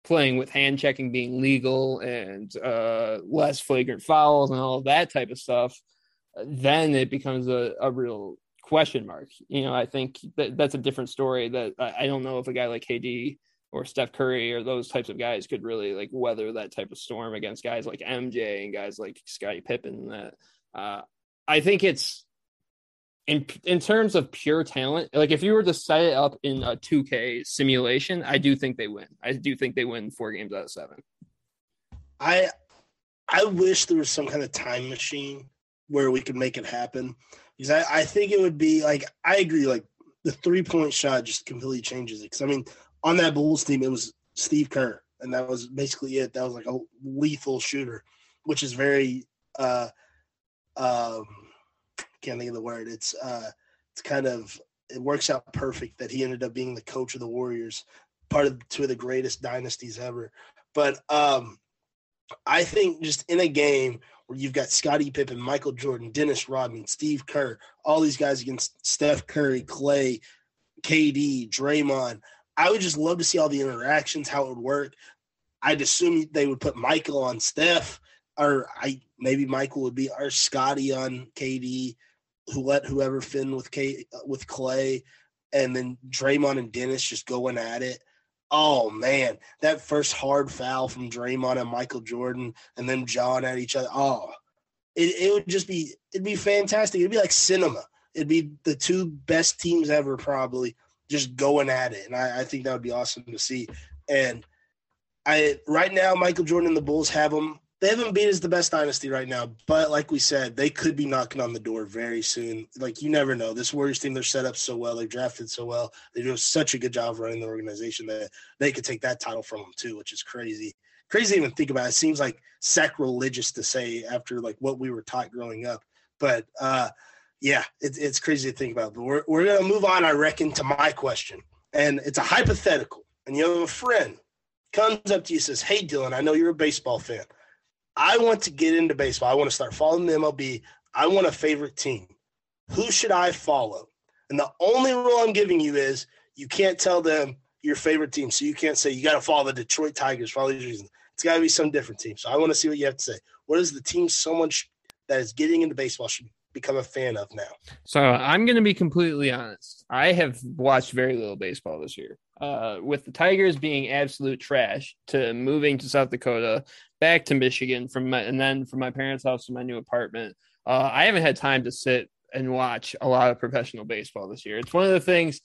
[SPEAKER 1] playing with hand checking being legal and uh, less flagrant fouls and all that type of stuff, then it becomes a, a real question mark. You know, I think that that's a different story. That I, I don't know if a guy like KD or Steph Curry or those types of guys could really like weather that type of storm against guys like MJ and guys like Scottie Pippen. That uh, I think it's in in terms of pure talent, like if you were to set it up in a 2K simulation, I do think they win. I do think they win four games out of seven.
[SPEAKER 2] I I wish there was some kind of time machine where we could make it happen. Because I, I think it would be like I agree, like the three point shot just completely changes it. Because I mean, on that Bulls team, it was Steve Kerr, and that was basically it. That was like a lethal shooter, which is very uh um can't think of the word. It's uh, it's kind of it works out perfect that he ended up being the coach of the Warriors, part of two of the greatest dynasties ever. But um, I think just in a game where you've got Scottie Pippen, Michael Jordan, Dennis Rodman, Steve Kerr, all these guys against Steph Curry, Klay, KD, Draymond. I would just love to see all the interactions, how it would work. I'd assume they would put Michael on Steph, or I maybe Michael would be our Scottie on KD who let whoever fin with K with Klay, and then Draymond and Dennis just going at it. Oh man, that first hard foul from Draymond and Michael Jordan, and then John at each other. Oh, it, it would just be it'd be fantastic. It'd be like cinema. It'd be the two best teams ever, probably just going at it, and I, I think that would be awesome to see. And I right now, Michael Jordan and the Bulls have them they haven't beat as the best dynasty right now, but like we said, they could be knocking on the door very soon. Like you never know. This Warriors team, they're set up so well, they drafted so well, they do such a good job running the organization that they could take that title from them too, which is crazy. Crazy to even think about. It seems like sacrilegious to say after like what we were taught growing up, but uh, yeah, it, it's crazy to think about. But we're we're gonna move on, I reckon, to my question, and it's a hypothetical. And you have a friend comes up to you says, "Hey, Dylan, I know you're a baseball fan." I want to get into baseball. I want to start following the MLB. I want a favorite team. Who should I follow? And the only rule I'm giving you is you can't tell them your favorite team. So you can't say you got to follow the Detroit Tigers for all these reasons. It's got to be some different team. So I want to see what you have to say. What is the team someone sh- that is getting into baseball should become a fan of now?
[SPEAKER 1] So I'm going to be completely honest. I have watched very little baseball this year. Uh, with the Tigers being absolute trash to moving to South Dakota, back to Michigan from my, and then from my parents' house to my new apartment. Uh, I haven't had time to sit and watch a lot of professional baseball this year. It's one of the things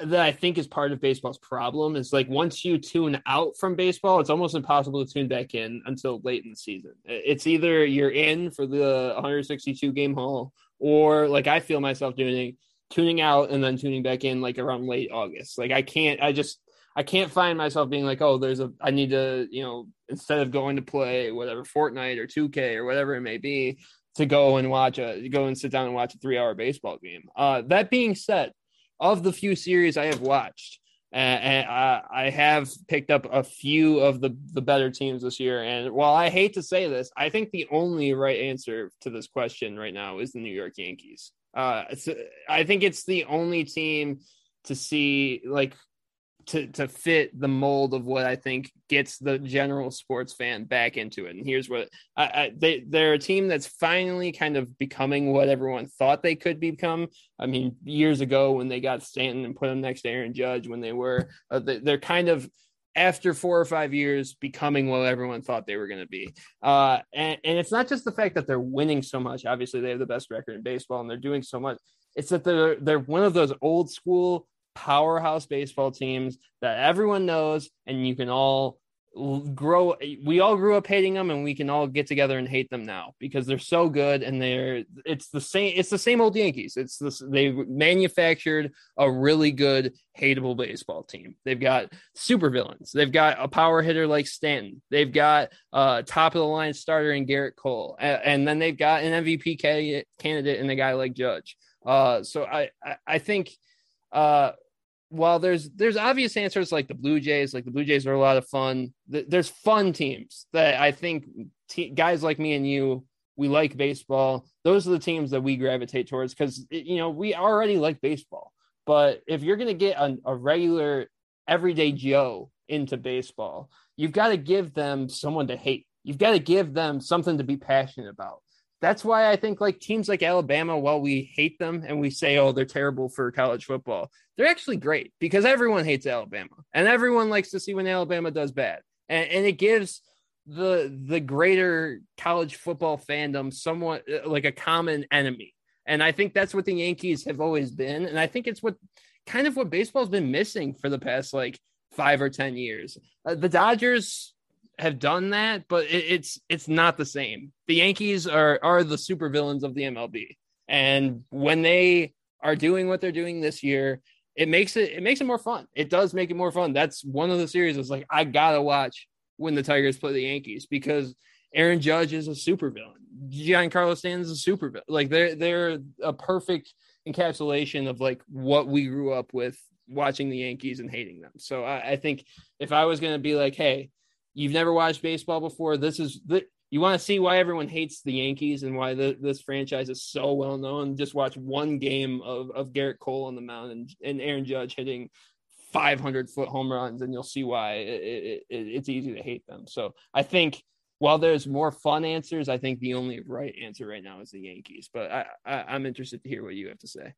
[SPEAKER 1] that I think is part of baseball's problem is like once you tune out from baseball, it's almost impossible to tune back in until late in the season. It's either you're in for the 162 game haul, or like I feel myself doing tuning out and then tuning back in like around late August. Like I can't, I just I can't find myself being like, oh, there's a I need to, you know, instead of going to play whatever Fortnite or 2K or whatever it may be, to go and watch a go and sit down and watch a three hour baseball game. Uh, that being said, of the few series I have watched, and, I, I have picked up a few of the the better teams this year. And while I hate to say this, I think the only right answer to this question right now is the New York Yankees. Uh, I think it's the only team to see like to to fit the mold of what I think gets the general sports fan back into it. And here's what I, I, they they're a team that's finally kind of becoming what everyone thought they could become. I mean, years ago when they got Stanton and put him next to Aaron Judge, when they were uh, they're kind of after four or five years becoming what everyone thought they were going to be. Uh, and, and it's not just the fact that they're winning so much. Obviously, they have the best record in baseball and they're doing so much. It's that they're they're one of those old school powerhouse baseball teams that everyone knows and you can all grow we all grew up hating them and we can all get together and hate them now because they're so good and they're it's the same it's the same old yankees. It's this they manufactured a really good hateable baseball team. They've got super villains they've got a power hitter like stanton. They've got a top of the line starter in gerrit cole and, then they've got an mvp candidate in a guy like judge. Uh so i i, I think uh, while there's there's obvious answers like the Blue Jays, like the Blue Jays are a lot of fun. There's fun teams that I think t- guys like me and you we like baseball. Those are the teams that we gravitate towards because you know we already like baseball. But if you're going to get a, a regular everyday Joe into baseball, you've got to give them someone to hate. You've got to give them something to be passionate about that's why I think like teams like Alabama, while we hate them and we say, oh, they're terrible for college football, they're actually great because everyone hates Alabama and everyone likes to see when Alabama does bad. And, and it gives the the greater college football fandom somewhat uh, like a common enemy. And I think that's what the Yankees have always been. And I think it's what kind of what baseball's been missing for the past like five or 10 years. Uh, the Dodgers have done that, but it, it's it's not the same. The Yankees are are the supervillains of the MLB, and when they are doing what they're doing this year, it makes it it makes it more fun. It does make it more fun. That's one of the series. It's like I gotta watch when the Tigers play the Yankees because Aaron Judge is a supervillain. Giancarlo is a supervillain. Like they're they're a perfect encapsulation of like what we grew up with watching the Yankees and hating them. So I, I think if I was gonna be like, hey, you've never watched baseball before, this is the you want to see why everyone hates the Yankees and why the, this franchise is so well known. Just watch one game of, of Gerrit Cole on the mound and, and Aaron Judge hitting 500 foot home runs, and you'll see why it, it, it, it's easy to hate them. So I think while there's more fun answers, I think the only right answer right now is the Yankees. But I, I, am interested to hear what you have to say.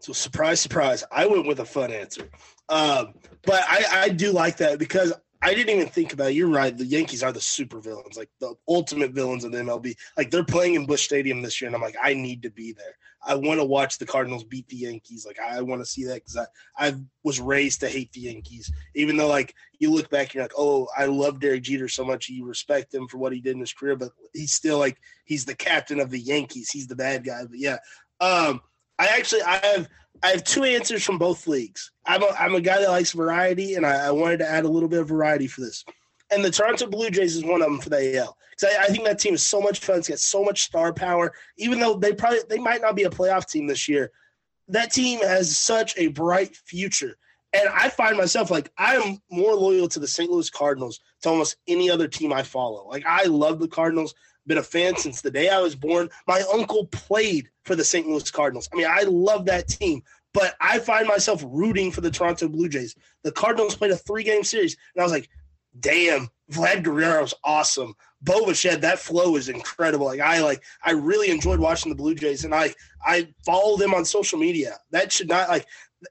[SPEAKER 2] So surprise, surprise, I went with a fun answer. Um, but I, I do like that because I didn't even think about it. You're right. The Yankees are the super villains, like the ultimate villains of the MLB. Like they're playing in Busch Stadium this year, and I'm like, I need to be there. I want to watch the Cardinals beat the Yankees. Like I want to see that because I I was raised to hate the Yankees. Even though like you look back, you're like, oh, I love Derek Jeter so much. You respect him for what he did in his career, but he's still like he's the captain of the Yankees. He's the bad guy. But yeah, um, I actually I have I have two answers from both leagues. I'm a, I'm a guy that likes variety, and I, I, wanted to add a little bit of variety for this. And the Toronto Blue Jays is one of them for the AL because I, I, think that team is so much fun. It's got so much star power. Even though they probably they might not be a playoff team this year, that team has such a bright future. And I find myself like I'm more loyal to the St. Louis Cardinals to almost any other team I follow. Like I love the Cardinals been a fan since the day I was born. My uncle played for the St. Louis Cardinals. I mean, I love that team, but I find myself rooting for the Toronto Blue Jays. The Cardinals played a three game series, and I was like, damn, Vlad Guerrero's awesome. Bo Bichette, that flow is incredible. Like I like I really enjoyed watching the Blue Jays and I I follow them on social media. That should not like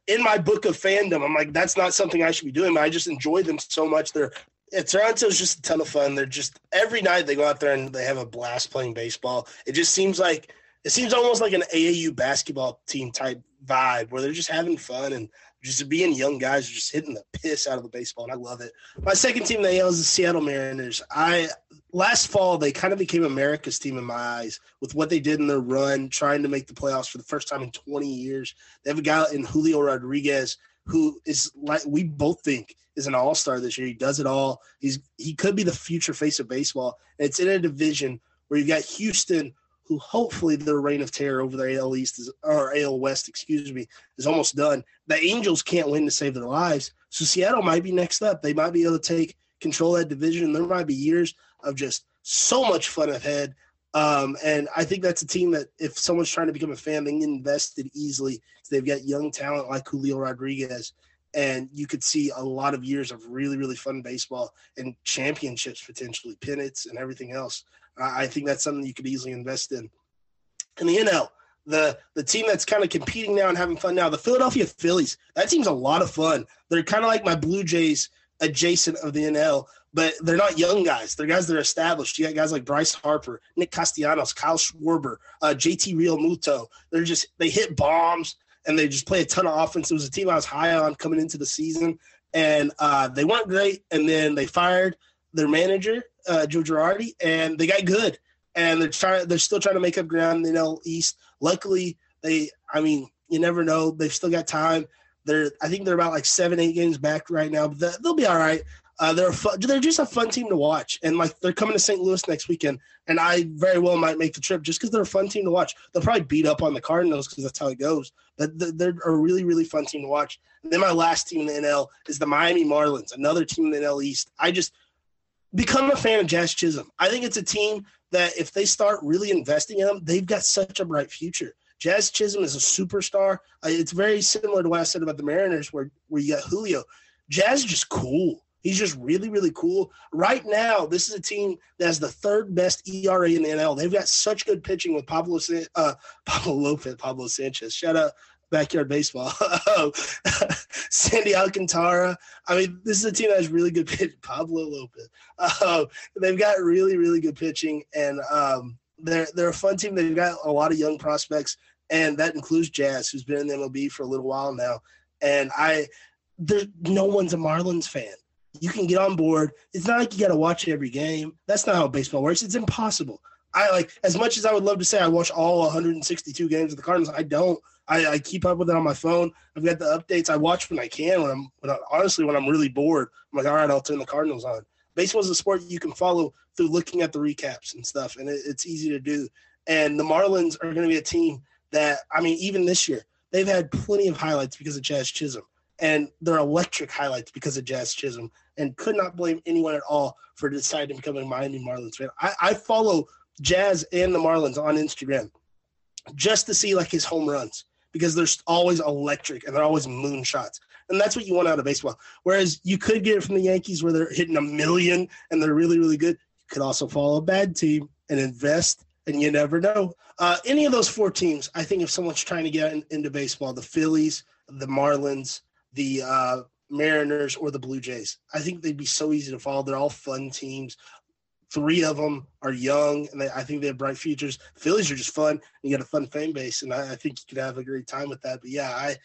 [SPEAKER 2] in my book of fandom, I'm like, that's not something I should be doing. But I just enjoy them so much. They're Toronto's just a ton of fun. They're just every night they go out there and they have a blast playing baseball. It just seems like it seems almost like an AAU basketball team type vibe where they're just having fun and just being young guys, just hitting the piss out of the baseball, and I love it. My second team in the AL is the Seattle Mariners. I last fall they kind of became America's team in my eyes with what they did in their run, trying to make the playoffs for the first time in 20 years. They have a guy in Julio Rodriguez who is like we both think is an all star this year. He does it all. He's he could be the future face of baseball. And it's in a division where you've got Houston, who hopefully their reign of terror over the AL East is, or AL West, excuse me, is almost done. The Angels can't win to save their lives, so Seattle might be next up. They might be able to take control of that division. There might be years of just so much fun ahead. Um, and I think that's a team that if someone's trying to become a fan, they can invest it easily. They've got young talent like Julio Rodriguez, and you could see a lot of years of really, really fun baseball and championships potentially, pennants and everything else. I think that's something you could easily invest in. In the NL, the the team that's kind of competing now and having fun now, the Philadelphia Phillies. That team's a lot of fun. They're kind of like my Blue Jays adjacent of the NL, but they're not young guys. They're guys that are established. You got guys like Bryce Harper, Nick Castellanos, Kyle Schwarber, uh, JT Realmuto. They're just they hit bombs and they just play a ton of offense. It was a team I was high on coming into the season, and uh, they weren't great. And then they fired their manager, uh, Joe Girardi, and they got good. And they're trying. They're still trying to make up ground in the East. Luckily, they. I mean, you never know. They've still got time. They're. I think they're about like seven, eight games back right now. But they'll be all right. Uh, they're fun, they're just a fun team to watch, and like they're coming to St. Louis next weekend, and I very well might make the trip just because they're a fun team to watch. They'll probably beat up on the Cardinals because that's how it goes, but they're a really really fun team to watch. And then my last team in the NL is the Miami Marlins, another team in the NL East. I just become a fan of Jazz Chisholm. I think it's a team that if they start really investing in them, they've got such a bright future. Jazz Chisholm is a superstar. It's very similar to what I said about the Mariners, where where you got Julio. Jazz just cool. He's just really, really cool. Right now, this is a team that has the third best ERA in the NL. They've got such good pitching with Pablo uh, Pablo Lopez, Pablo Sanchez. Shout out backyard baseball. Sandy Alcantara. I mean, this is a team that has really good pitch. Pablo Lopez. Uh, they've got really, really good pitching, and um, they're they're a fun team. They've got a lot of young prospects, and that includes Jazz, who's been in the MLB for a little while now. And I, there, no one's a Marlins fan you can get on board. It's not like you got to watch it every game. That's not how baseball works. It's impossible. I like as much as I would love to say I watch all 162 games of the Cardinals. I don't. I, I keep up with it on my phone. I've got the updates. I watch when I can. When I'm when I, honestly when I'm really bored, I'm like, all right, I'll turn the Cardinals on. Baseball is a sport you can follow through looking at the recaps and stuff, and it, it's easy to do. And the Marlins are going to be a team that I mean, even this year they've had plenty of highlights because of Jazz Chisholm and they're electric highlights because of Jazz Chisholm, and could not blame anyone at all for deciding to become a Miami Marlins fan. I, I follow Jazz and the Marlins on Instagram just to see like his home runs because they're always electric and they're always moonshots. And that's what you want out of baseball. Whereas you could get it from the Yankees where they're hitting a million and they're really, really good. You could also follow a bad team and invest, and you never know. Uh, any of those four teams, I think if someone's trying to get in, into baseball, the Phillies, the Marlins, the uh, Mariners or the Blue Jays. I think they'd be so easy to follow. They're all fun teams. Three of them are young, and they, I think they have bright futures. Phillies are just fun. You got a fun fan base, and I, I think you could have a great time with that. But yeah, I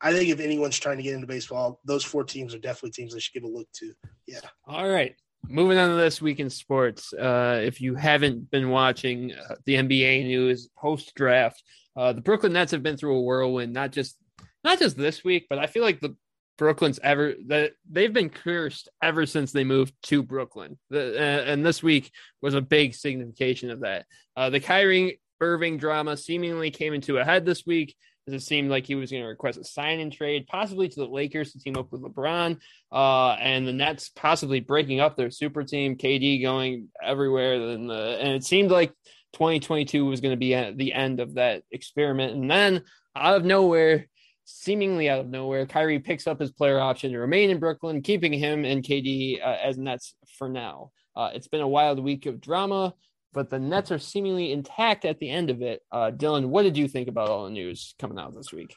[SPEAKER 2] I think if anyone's trying to get into baseball, those four teams are definitely teams they should give a look to. Yeah.
[SPEAKER 1] All right. Moving on to this week in sports. Uh, if you haven't been watching uh, the NBA news post draft, uh, the Brooklyn Nets have been through a whirlwind, not just not just this week, but I feel like the Brooklyn's ever that they've been cursed ever since they moved to Brooklyn. The, uh, and this week was a big signification of that. Uh, the Kyrie Irving drama seemingly came into a head this week as it seemed like he was going to request a sign and trade, possibly to the Lakers to team up with LeBron, uh, and the Nets possibly breaking up their super team, KD going everywhere. And, the, and it seemed like 2022 was going to be at the end of that experiment. And then out of nowhere, seemingly out of nowhere, Kyrie picks up his player option to remain in Brooklyn, keeping him and KD uh, as Nets for now. Uh, it's been a wild week of drama, but the Nets are seemingly intact at the end of it. Uh, Dylan, what did you think about all the news coming out this week?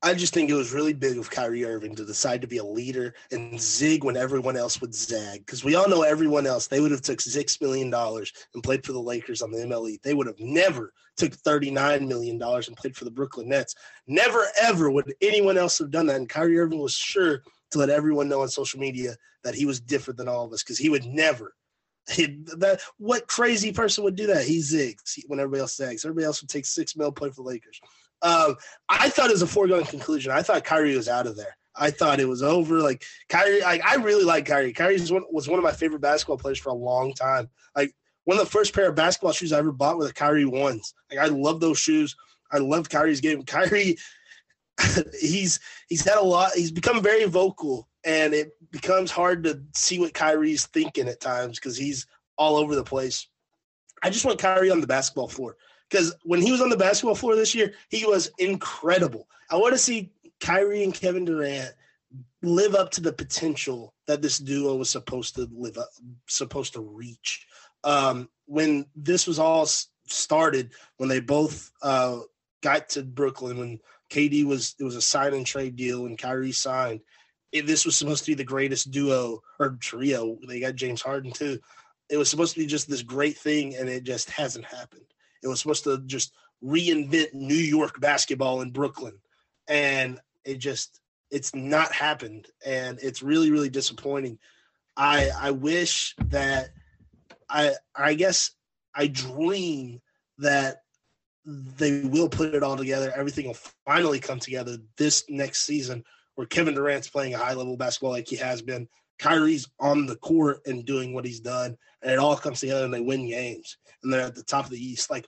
[SPEAKER 2] I just think it was really big of Kyrie Irving to decide to be a leader and zig when everyone else would zag. Because we all know everyone else, they would have took six million dollars and played for the Lakers on the MLE. They would have never took thirty-nine million dollars and played for the Brooklyn Nets. Never ever would anyone else have done that. And Kyrie Irving was sure to let everyone know on social media that he was different than all of us because he would never. He, that what crazy person would do that? He zigs when everybody else zags. Everybody else would take six mil play for the Lakers. Um, I thought it was a foregone conclusion. I thought Kyrie was out of there. I thought it was over. Like Kyrie, like I really like Kyrie. Kyrie was one, was one of my favorite basketball players for a long time. Like one of the first pair of basketball shoes I ever bought were the Kyrie ones. Like I love those shoes. I love Kyrie's game. Kyrie, he's he's had a lot. He's become very vocal, and it becomes hard to see what Kyrie's thinking at times because he's all over the place. I just want Kyrie on the basketball floor because when he was on the basketball floor this year, he was incredible. I want to see Kyrie and Kevin Durant live up to the potential that this duo was supposed to live up, supposed to reach. Um, when this was all started, when they both uh, got to Brooklyn, when KD was it was a sign and trade deal, and Kyrie signed. It, this was supposed to be the greatest duo or trio. They got James Harden too. It was supposed to be just this great thing, and it just hasn't happened. It was supposed to just reinvent New York basketball in Brooklyn, and it just it's not happened, and it's really really disappointing. I I wish that I I guess I dream that they will put it all together. Everything will finally come together this next season where Kevin Durant's playing a high level basketball like he has been. Kyrie's on the court and doing what he's done, and it all comes together and they win games. And they're at the top of the East. Like,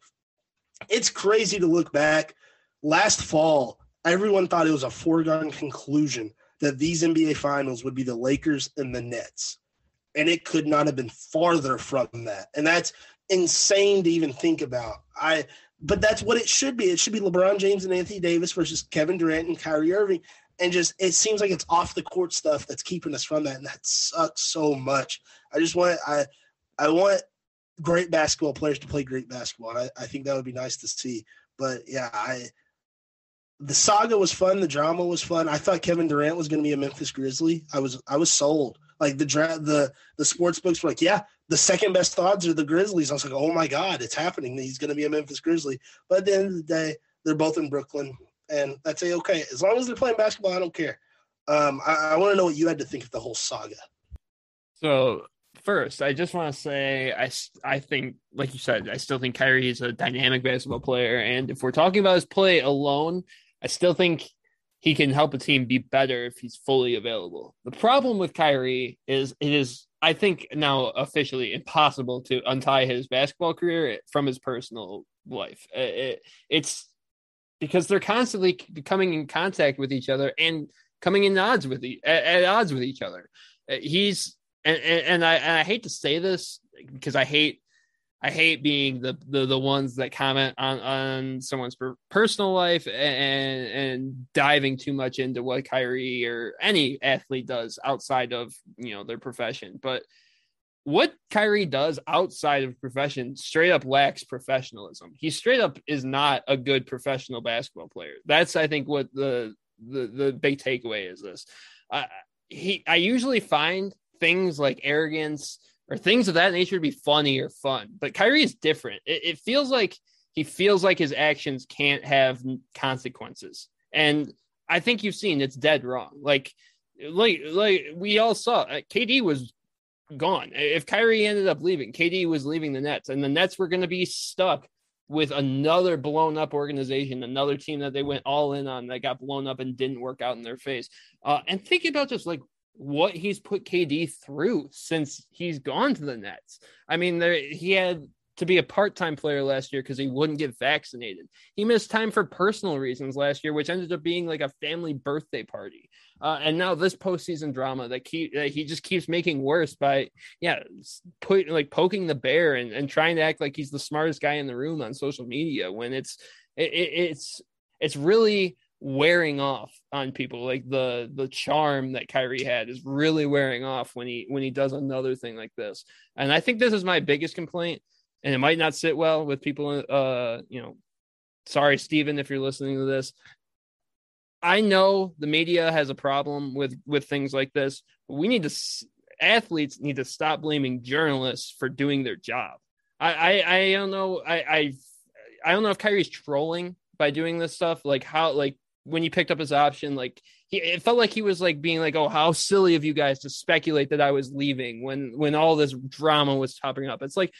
[SPEAKER 2] it's crazy to look back. Last fall, everyone thought it was a foregone conclusion that these NBA finals would be the Lakers and the Nets. And it could not have been farther from that. And that's insane to even think about. I but that's what it should be. It should be LeBron James and Anthony Davis versus Kevin Durant and Kyrie Irving. And just it seems like it's off the court stuff that's keeping us from that, and that sucks so much. I just want I I want great basketball players to play great basketball. I, I think that would be nice to see. But yeah, I the saga was fun. The drama was fun. I thought Kevin Durant was going to be a Memphis Grizzly. I was I was sold. Like the draft, the the sports books were like, yeah, the second best odds are the Grizzlies. I was like, oh my god, it's happening. He's going to be a Memphis Grizzly. But at the end of the day, they're both in Brooklyn, and that's a okay. As long as they're playing basketball, I don't care. Um, I, I want to know what you had to think of the whole saga.
[SPEAKER 1] So first, I just want to say I I think, like you said, I still think Kyrie is a dynamic basketball player, and if we're talking about his play alone, I still think he can help a team be better if he's fully available. The problem with Kyrie is it is, I think, now officially impossible to untie his basketball career from his personal life. It, it's because they're constantly coming in contact with each other and coming in odds with the, at, odds with each other. Uh, he's and, and, and I and I hate to say this because I hate I hate being the, the the ones that comment on on someone's per- personal life and and diving too much into what Kyrie or any athlete does outside of you know their profession. But what Kyrie does outside of profession straight up lacks professionalism. He straight up is not a good professional basketball player. That's I think what the the the big takeaway is. This uh, he I usually find things like arrogance or things of that nature to be funny or fun. But Kyrie is different. It, it feels like he feels like his actions can't have consequences. And I think you've seen it's dead wrong. Like, like, like we all saw, uh, KD was gone. If Kyrie ended up leaving, KD was leaving the Nets, and the Nets were going to be stuck with another blown up organization, another team that they went all in on that got blown up and didn't work out in their face. Uh, and think about just like what he's put KD through since he's gone to the Nets. I mean, there he had to be a part-time player last year because he wouldn't get vaccinated. He missed time for personal reasons last year, which ended up being like a family birthday party. Uh, and now this postseason drama that, keep, that he just keeps making worse by yeah, put like poking the bear and, and trying to act like he's the smartest guy in the room on social media when it's it, it, it's it's really wearing off on people. Like the the charm that Kyrie had is really wearing off when he when he does another thing like this. And I think this is my biggest complaint and it might not sit well with people uh you know sorry Steven if you're listening to this I know the media has a problem with with things like this we need to athletes need to stop blaming journalists for doing their job I I, I don't know I I I don't know if Kyrie's trolling by doing this stuff like how like when he picked up his option, like he it felt like he was like being like, "Oh, how silly of you guys to speculate that I was leaving when when all this drama was topping up." It's like,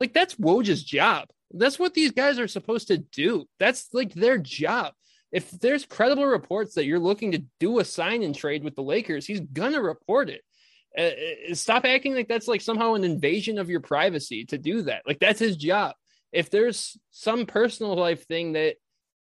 [SPEAKER 1] like that's Woj's job. That's what these guys are supposed to do. That's like their job. If there's credible reports that you're looking to do a sign and trade with the Lakers, he's gonna report it. Uh, uh, stop acting like that's like somehow an invasion of your privacy to do that. Like that's his job. If there's some personal life thing that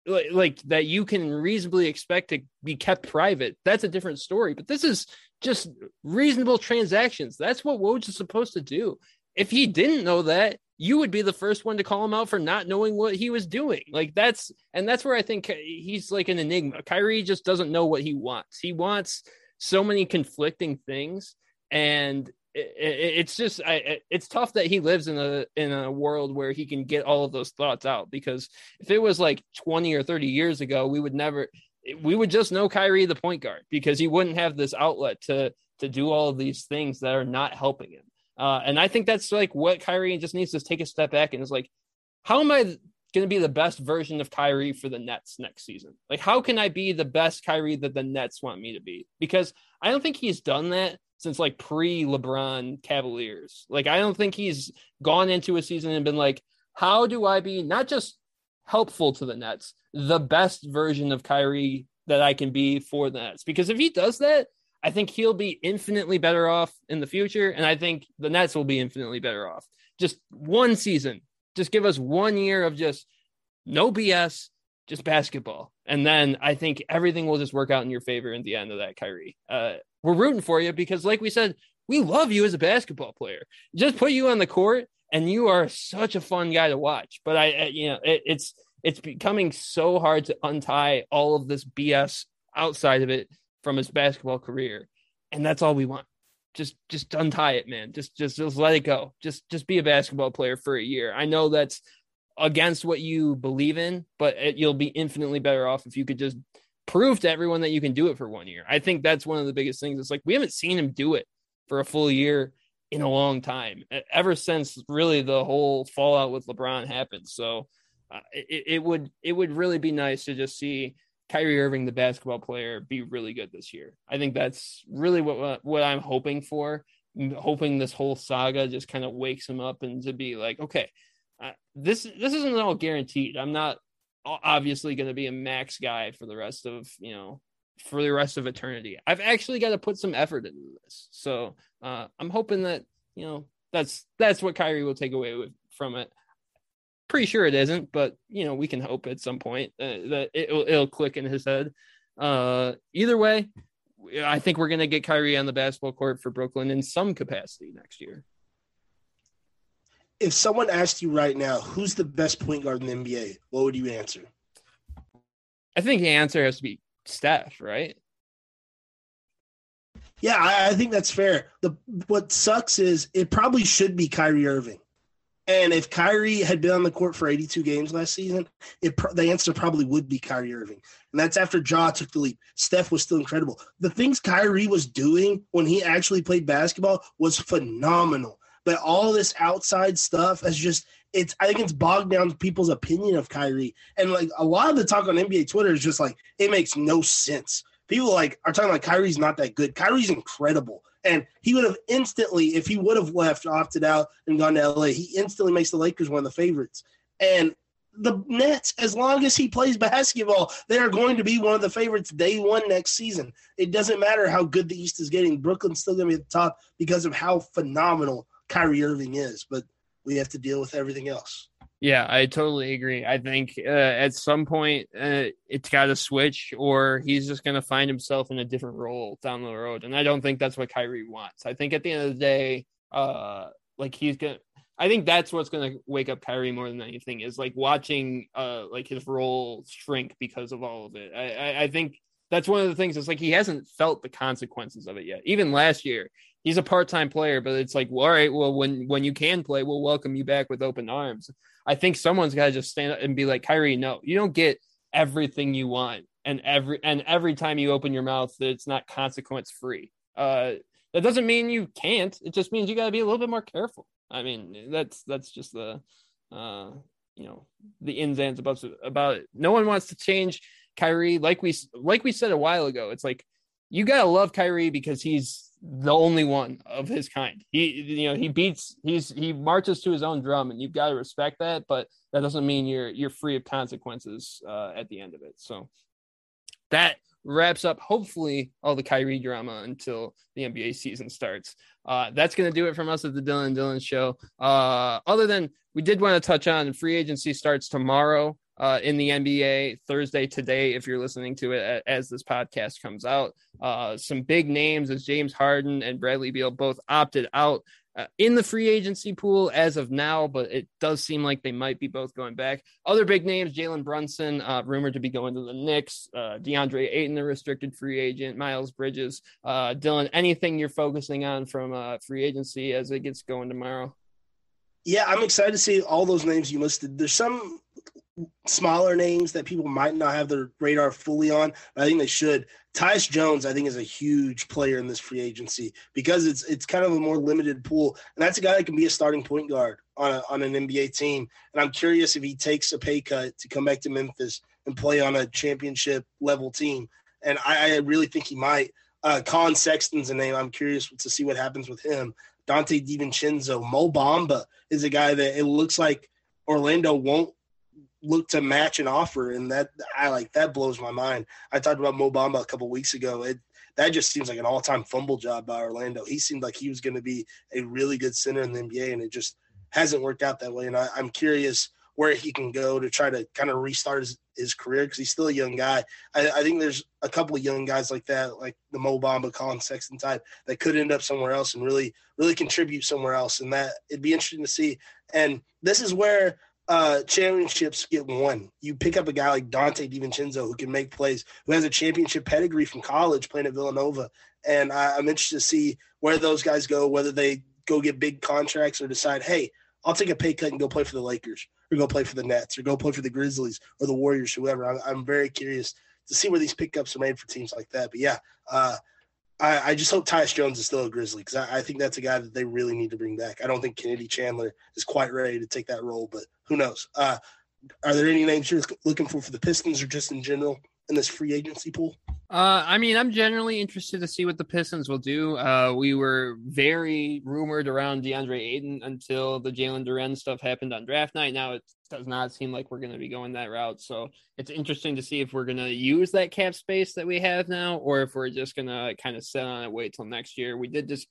[SPEAKER 1] like, like that you can reasonably expect to be kept private, that's a different story. But this is just reasonable transactions. That's what Woj is supposed to do. If he didn't know that, you would be the first one to call him out for not knowing what he was doing. Like that's and that's where I think he's like an enigma. Kyrie just doesn't know what he wants. He wants so many conflicting things and it's just it's tough that he lives in a in a world where he can get all of those thoughts out because if it was like 20 or 30 years ago we would never we would just know Kyrie the point guard because he wouldn't have this outlet to to do all of these things that are not helping him uh, and I think that's like what Kyrie just needs to take a step back and is like how am I going to be the best version of Kyrie for the Nets next season like how can I be the best Kyrie that the Nets want me to be because I don't think he's done that since like pre LeBron Cavaliers. Like I don't think he's gone into a season and been like, how do I be not just helpful to the Nets, the best version of Kyrie that I can be for the Nets? Because if he does that, I think he'll be infinitely better off in the future, and I think the Nets will be infinitely better off. Just one season, just give us one year of just no BS, just basketball. And then I think everything will just work out in your favor in the end of that, Kyrie. Uh, we're rooting for you because, like we said, we love you as a basketball player. Just put you on the court, and you are such a fun guy to watch. But I, you know, it, it's it's becoming so hard to untie all of this BS outside of it from his basketball career, and that's all we want. Just just untie it, man. Just just just let it go. Just just be a basketball player for a year. I know that's against what you believe in, but it, you'll be infinitely better off if you could just prove to everyone that you can do it for one year. I think that's one of the biggest things. It's like we haven't seen him do it for a full year in a long time, ever since really the whole fallout with LeBron happened. So uh, it, it would it would really be nice to just see Kyrie Irving, the basketball player, be really good this year. I think that's really what what I'm hoping for. I'm hoping this whole saga just kind of wakes him up and to be like, okay, uh, this this isn't all guaranteed. I'm not obviously going to be a max guy for the rest of you know for the rest of eternity. I've actually got to put some effort into this, so uh, I'm hoping that you know that's that's what Kyrie will take away with, from it. Pretty sure it isn't, but you know we can hope at some point uh, that it'll, it'll click in his head. Uh, either way, I think we're going to get Kyrie on the basketball court for Brooklyn in some capacity next year
[SPEAKER 2] if someone asked you right now, who's the best point guard in the NBA, what would you answer?
[SPEAKER 1] I think the answer has to be Steph, right?
[SPEAKER 2] Yeah, I, I, think that's fair. The what sucks is it probably should be Kyrie Irving, and if Kyrie had been on the court for 82 games last season, it the answer probably would be Kyrie Irving, and that's after Ja took the leap. Steph was still incredible. The things Kyrie was doing when he actually played basketball was phenomenal but all this outside stuff is just it's I think it's bogged down people's opinion of Kyrie. And like a lot of the talk on NBA Twitter is just like it makes no sense. People like are talking like Kyrie's not that good. Kyrie's incredible. And he would have instantly, if he would have left, opted out and gone to LA, he instantly makes the Lakers one of the favorites. And the Nets, as long as he plays basketball, they are going to be one of the favorites day one next season. It doesn't matter how good the East is getting. Brooklyn's still going to be at the top because of how phenomenal Kyrie Irving is, but we have to deal with everything else.
[SPEAKER 1] Yeah, I totally agree. I think uh, at some point uh, it's got to switch, or he's just going to find himself in a different role down the road. And I don't think that's what Kyrie wants. I think at the end of the day, uh, like he's gonna. I think that's what's going to wake up Kyrie more than anything is like watching uh like his role shrink because of all of it. I, I, I think that's one of the things. It's like he hasn't felt the consequences of it yet. Even last year, he's a part-time player, but it's like, well, all right, well, when when you can play, we'll welcome you back with open arms. I think someone's got to just stand up and be like, Kyrie, no, you don't get everything you want, and every and every time you open your mouth, that it's not consequence free. Uh, that doesn't mean you can't. It just means you got to be a little bit more careful. I mean, that's that's just the, uh, you know, the ins and outs about it. No one wants to change Kyrie. Like we like we said a while ago, it's like you gotta love Kyrie because he's the only one of his kind. He, you know, he beats, he's, he marches to his own drum, and you've got to respect that. But that doesn't mean you're you're free of consequences uh, at the end of it. So that wraps up hopefully all the Kyrie drama until the NBA season starts. Uh, that's going to do it from us at the Dylan Dylan Show. Uh, other than we did want to touch on free agency starts tomorrow uh, in the NBA Thursday today, if you're listening to it as this podcast comes out. Uh, some big names as James Harden and Bradley Beal both opted out uh, in the free agency pool as of now, but it does seem like they might be both going back. Other big names: Jalen Brunson, uh, rumored to be going to the Knicks. Uh, DeAndre Ayton, the restricted free agent. Miles Bridges. Uh, Dylan, anything you're focusing on from free agency as it gets going tomorrow?
[SPEAKER 2] Yeah, I'm excited to see all those names you listed. There's some smaller names that people might not have their radar fully on. I think they should. Tyus Jones, I think, is a huge player in this free agency because it's it's kind of a more limited pool, and that's a guy that can be a starting point guard on a, on an NBA team. And I'm curious if he takes a pay cut to come back to Memphis and play on a championship level team. And I, I really think he might. Uh, Collin Sexton's a name. I'm curious to see what happens with him. Donte DiVincenzo, Mo Bamba is a guy that it looks like Orlando won't look to match an offer, and that I like that blows my mind. I talked about Mo Bamba a couple weeks ago. It that just seems like an all-time fumble job by Orlando. He seemed like he was going to be a really good center in the NBA, and it just hasn't worked out that way. And I, am curious where he can go to try to kind of restart his, his career because he's still a young guy. I, I, think there's a couple of young guys like that, like the Mo Bamba, Collin Sexton type, that could end up somewhere else and really, really contribute somewhere else. And that it'd be interesting to see. And this is where uh, championships get won. You pick up a guy like Donte DiVincenzo who can make plays, who has a championship pedigree from college playing at Villanova. And I, I'm interested to see where those guys go, whether they go get big contracts or decide, hey, I'll take a pay cut and go play for the Lakers or go play for the Nets or go play for the Grizzlies or the Warriors, whoever. I'm, I'm very curious to see where these pickups are made for teams like that. But yeah, uh, I, I, just hope Tyus Jones is still a Grizzly because I, I, think that's a guy that they really need to bring back. I don't think Kennedy Chandler is quite ready to take that role, but who knows? Uh, are there any names you're looking for for the Pistons or just in general in this free agency pool?
[SPEAKER 1] Uh, I mean, I'm generally interested to see what the Pistons will do. Uh, we were very rumored around DeAndre Ayton until the Jalen Duren stuff happened on draft night. Now it does not seem like we're going to be going that route. So it's interesting to see if we're going to use that cap space that we have now, or if we're just going to kind of sit on it, wait till next year. We did just,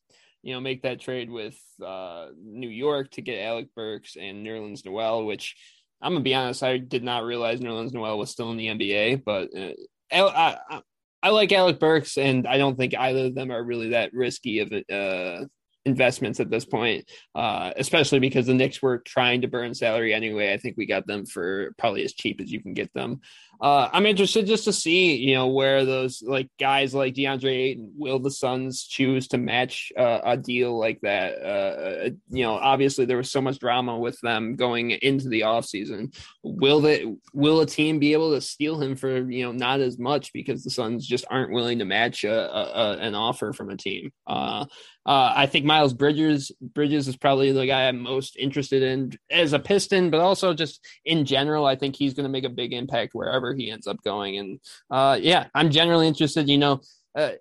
[SPEAKER 1] you know, make that trade with uh, New York to get Alec Burks and Nerlens Noel, which I'm gonna be honest, I did not realize Nerlens Noel was still in the NBA, but uh, I, I, I like Alec Burks, and I don't think either of them are really that risky of uh, investments at this point, uh, especially because the Knicks were trying to burn salary anyway. I think we got them for probably as cheap as you can get them. Uh, I'm interested just to see, you know, where those like guys like DeAndre Ayton will the Suns choose to match uh, a deal like that. Uh, you know, obviously there was so much drama with them going into the offseason. Will they will a team be able to steal him for you know not as much because the Suns just aren't willing to match a, a, a, an offer from a team? Uh, uh, I think Miles Bridges Bridges is probably the guy I'm most interested in as a Piston, but also just in general. I think he's going to make a big impact wherever he ends up going. And uh, yeah, I'm generally interested. You know, uh,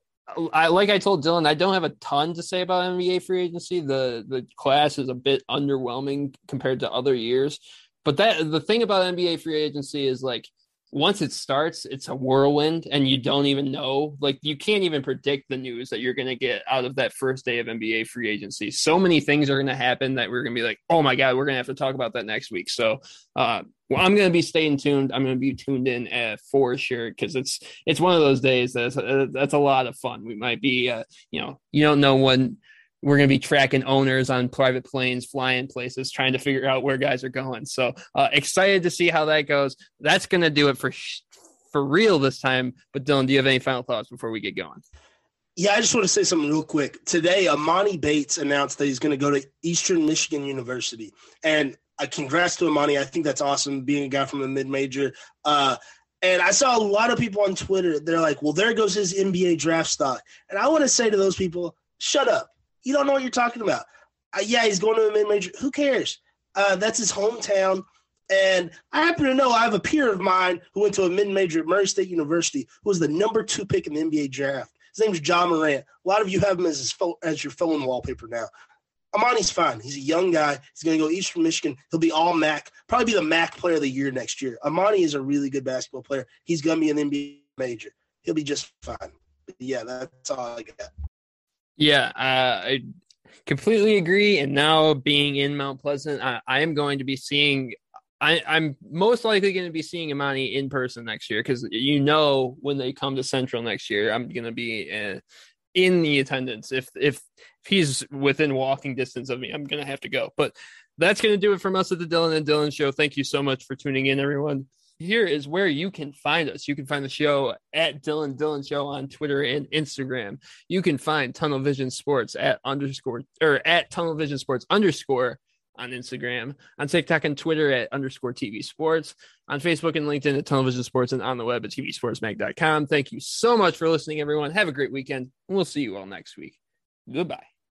[SPEAKER 1] I like I told Dylan, I don't have a ton to say about NBA free agency. The the class is a bit underwhelming compared to other years. But that the thing about NBA free agency is like once it starts, it's a whirlwind, and you don't even know. Like you can't even predict the news that you're going to get out of that first day of NBA free agency. So many things are going to happen that we're going to be like, oh my god, we're going to have to talk about that next week. So, uh, well, I'm going to be staying tuned. I'm going to be tuned in uh, for sure because it's it's one of those days that's uh, that's a lot of fun. We might be, uh, you know, you don't know when we're going to be tracking owners on private planes, flying places, trying to figure out where guys are going. So uh, excited to see how that goes. That's going to do it for for real this time. But Dylan, do you have any final thoughts before we get going?
[SPEAKER 2] Yeah, I just want to say something real quick. Today, Emoni Bates announced that he's going to go to Eastern Michigan University, and uh, congrats to Amani. I think that's awesome, being a guy from a mid major. Uh, and I saw a lot of people on Twitter. They're like, "Well, there goes his NBA draft stock," and I want to say to those people, "Shut up! You don't know what you're talking about. Uh, yeah, he's going to a mid major. Who cares? Uh, that's his hometown. And I happen to know I have a peer of mine who went to a mid major at Murray State University who was the number two pick in the NBA draft. His name's Ja Morant. A lot of you have him as, his fo- as your phone wallpaper now. Emoni's fine. He's a young guy. He's going to go Eastern Michigan. He'll be all MAC, probably be the MAC player of the year next year. Emoni is a really good basketball player. He's going to be an NBA major. he'll be just fine. But yeah, that's all I got.
[SPEAKER 1] Yeah, uh, I completely agree. And now being in Mount Pleasant, I, I am going to be seeing. I, I'm most likely going to be seeing Emoni in person next year because you know when they come to Central next year, I'm going to be uh, in the attendance. If if if he's within walking distance of me, I'm going to have to go. But that's going to do it from us at the Dylan and Dylan Show. Thank you so much for tuning in, everyone here is where you can find us. You can find the show at Dylan Dylan Show on Twitter and Instagram. You can find Tunnel Vision Sports at underscore or at Tunnel Vision Sports underscore on Instagram, on TikTok and Twitter at underscore TV Sports, on Facebook and LinkedIn at Tunnel Vision Sports, and on the web at TVSportsMag.com. Thank you so much for listening, everyone. Have a great weekend, and we'll see you all next week. Goodbye.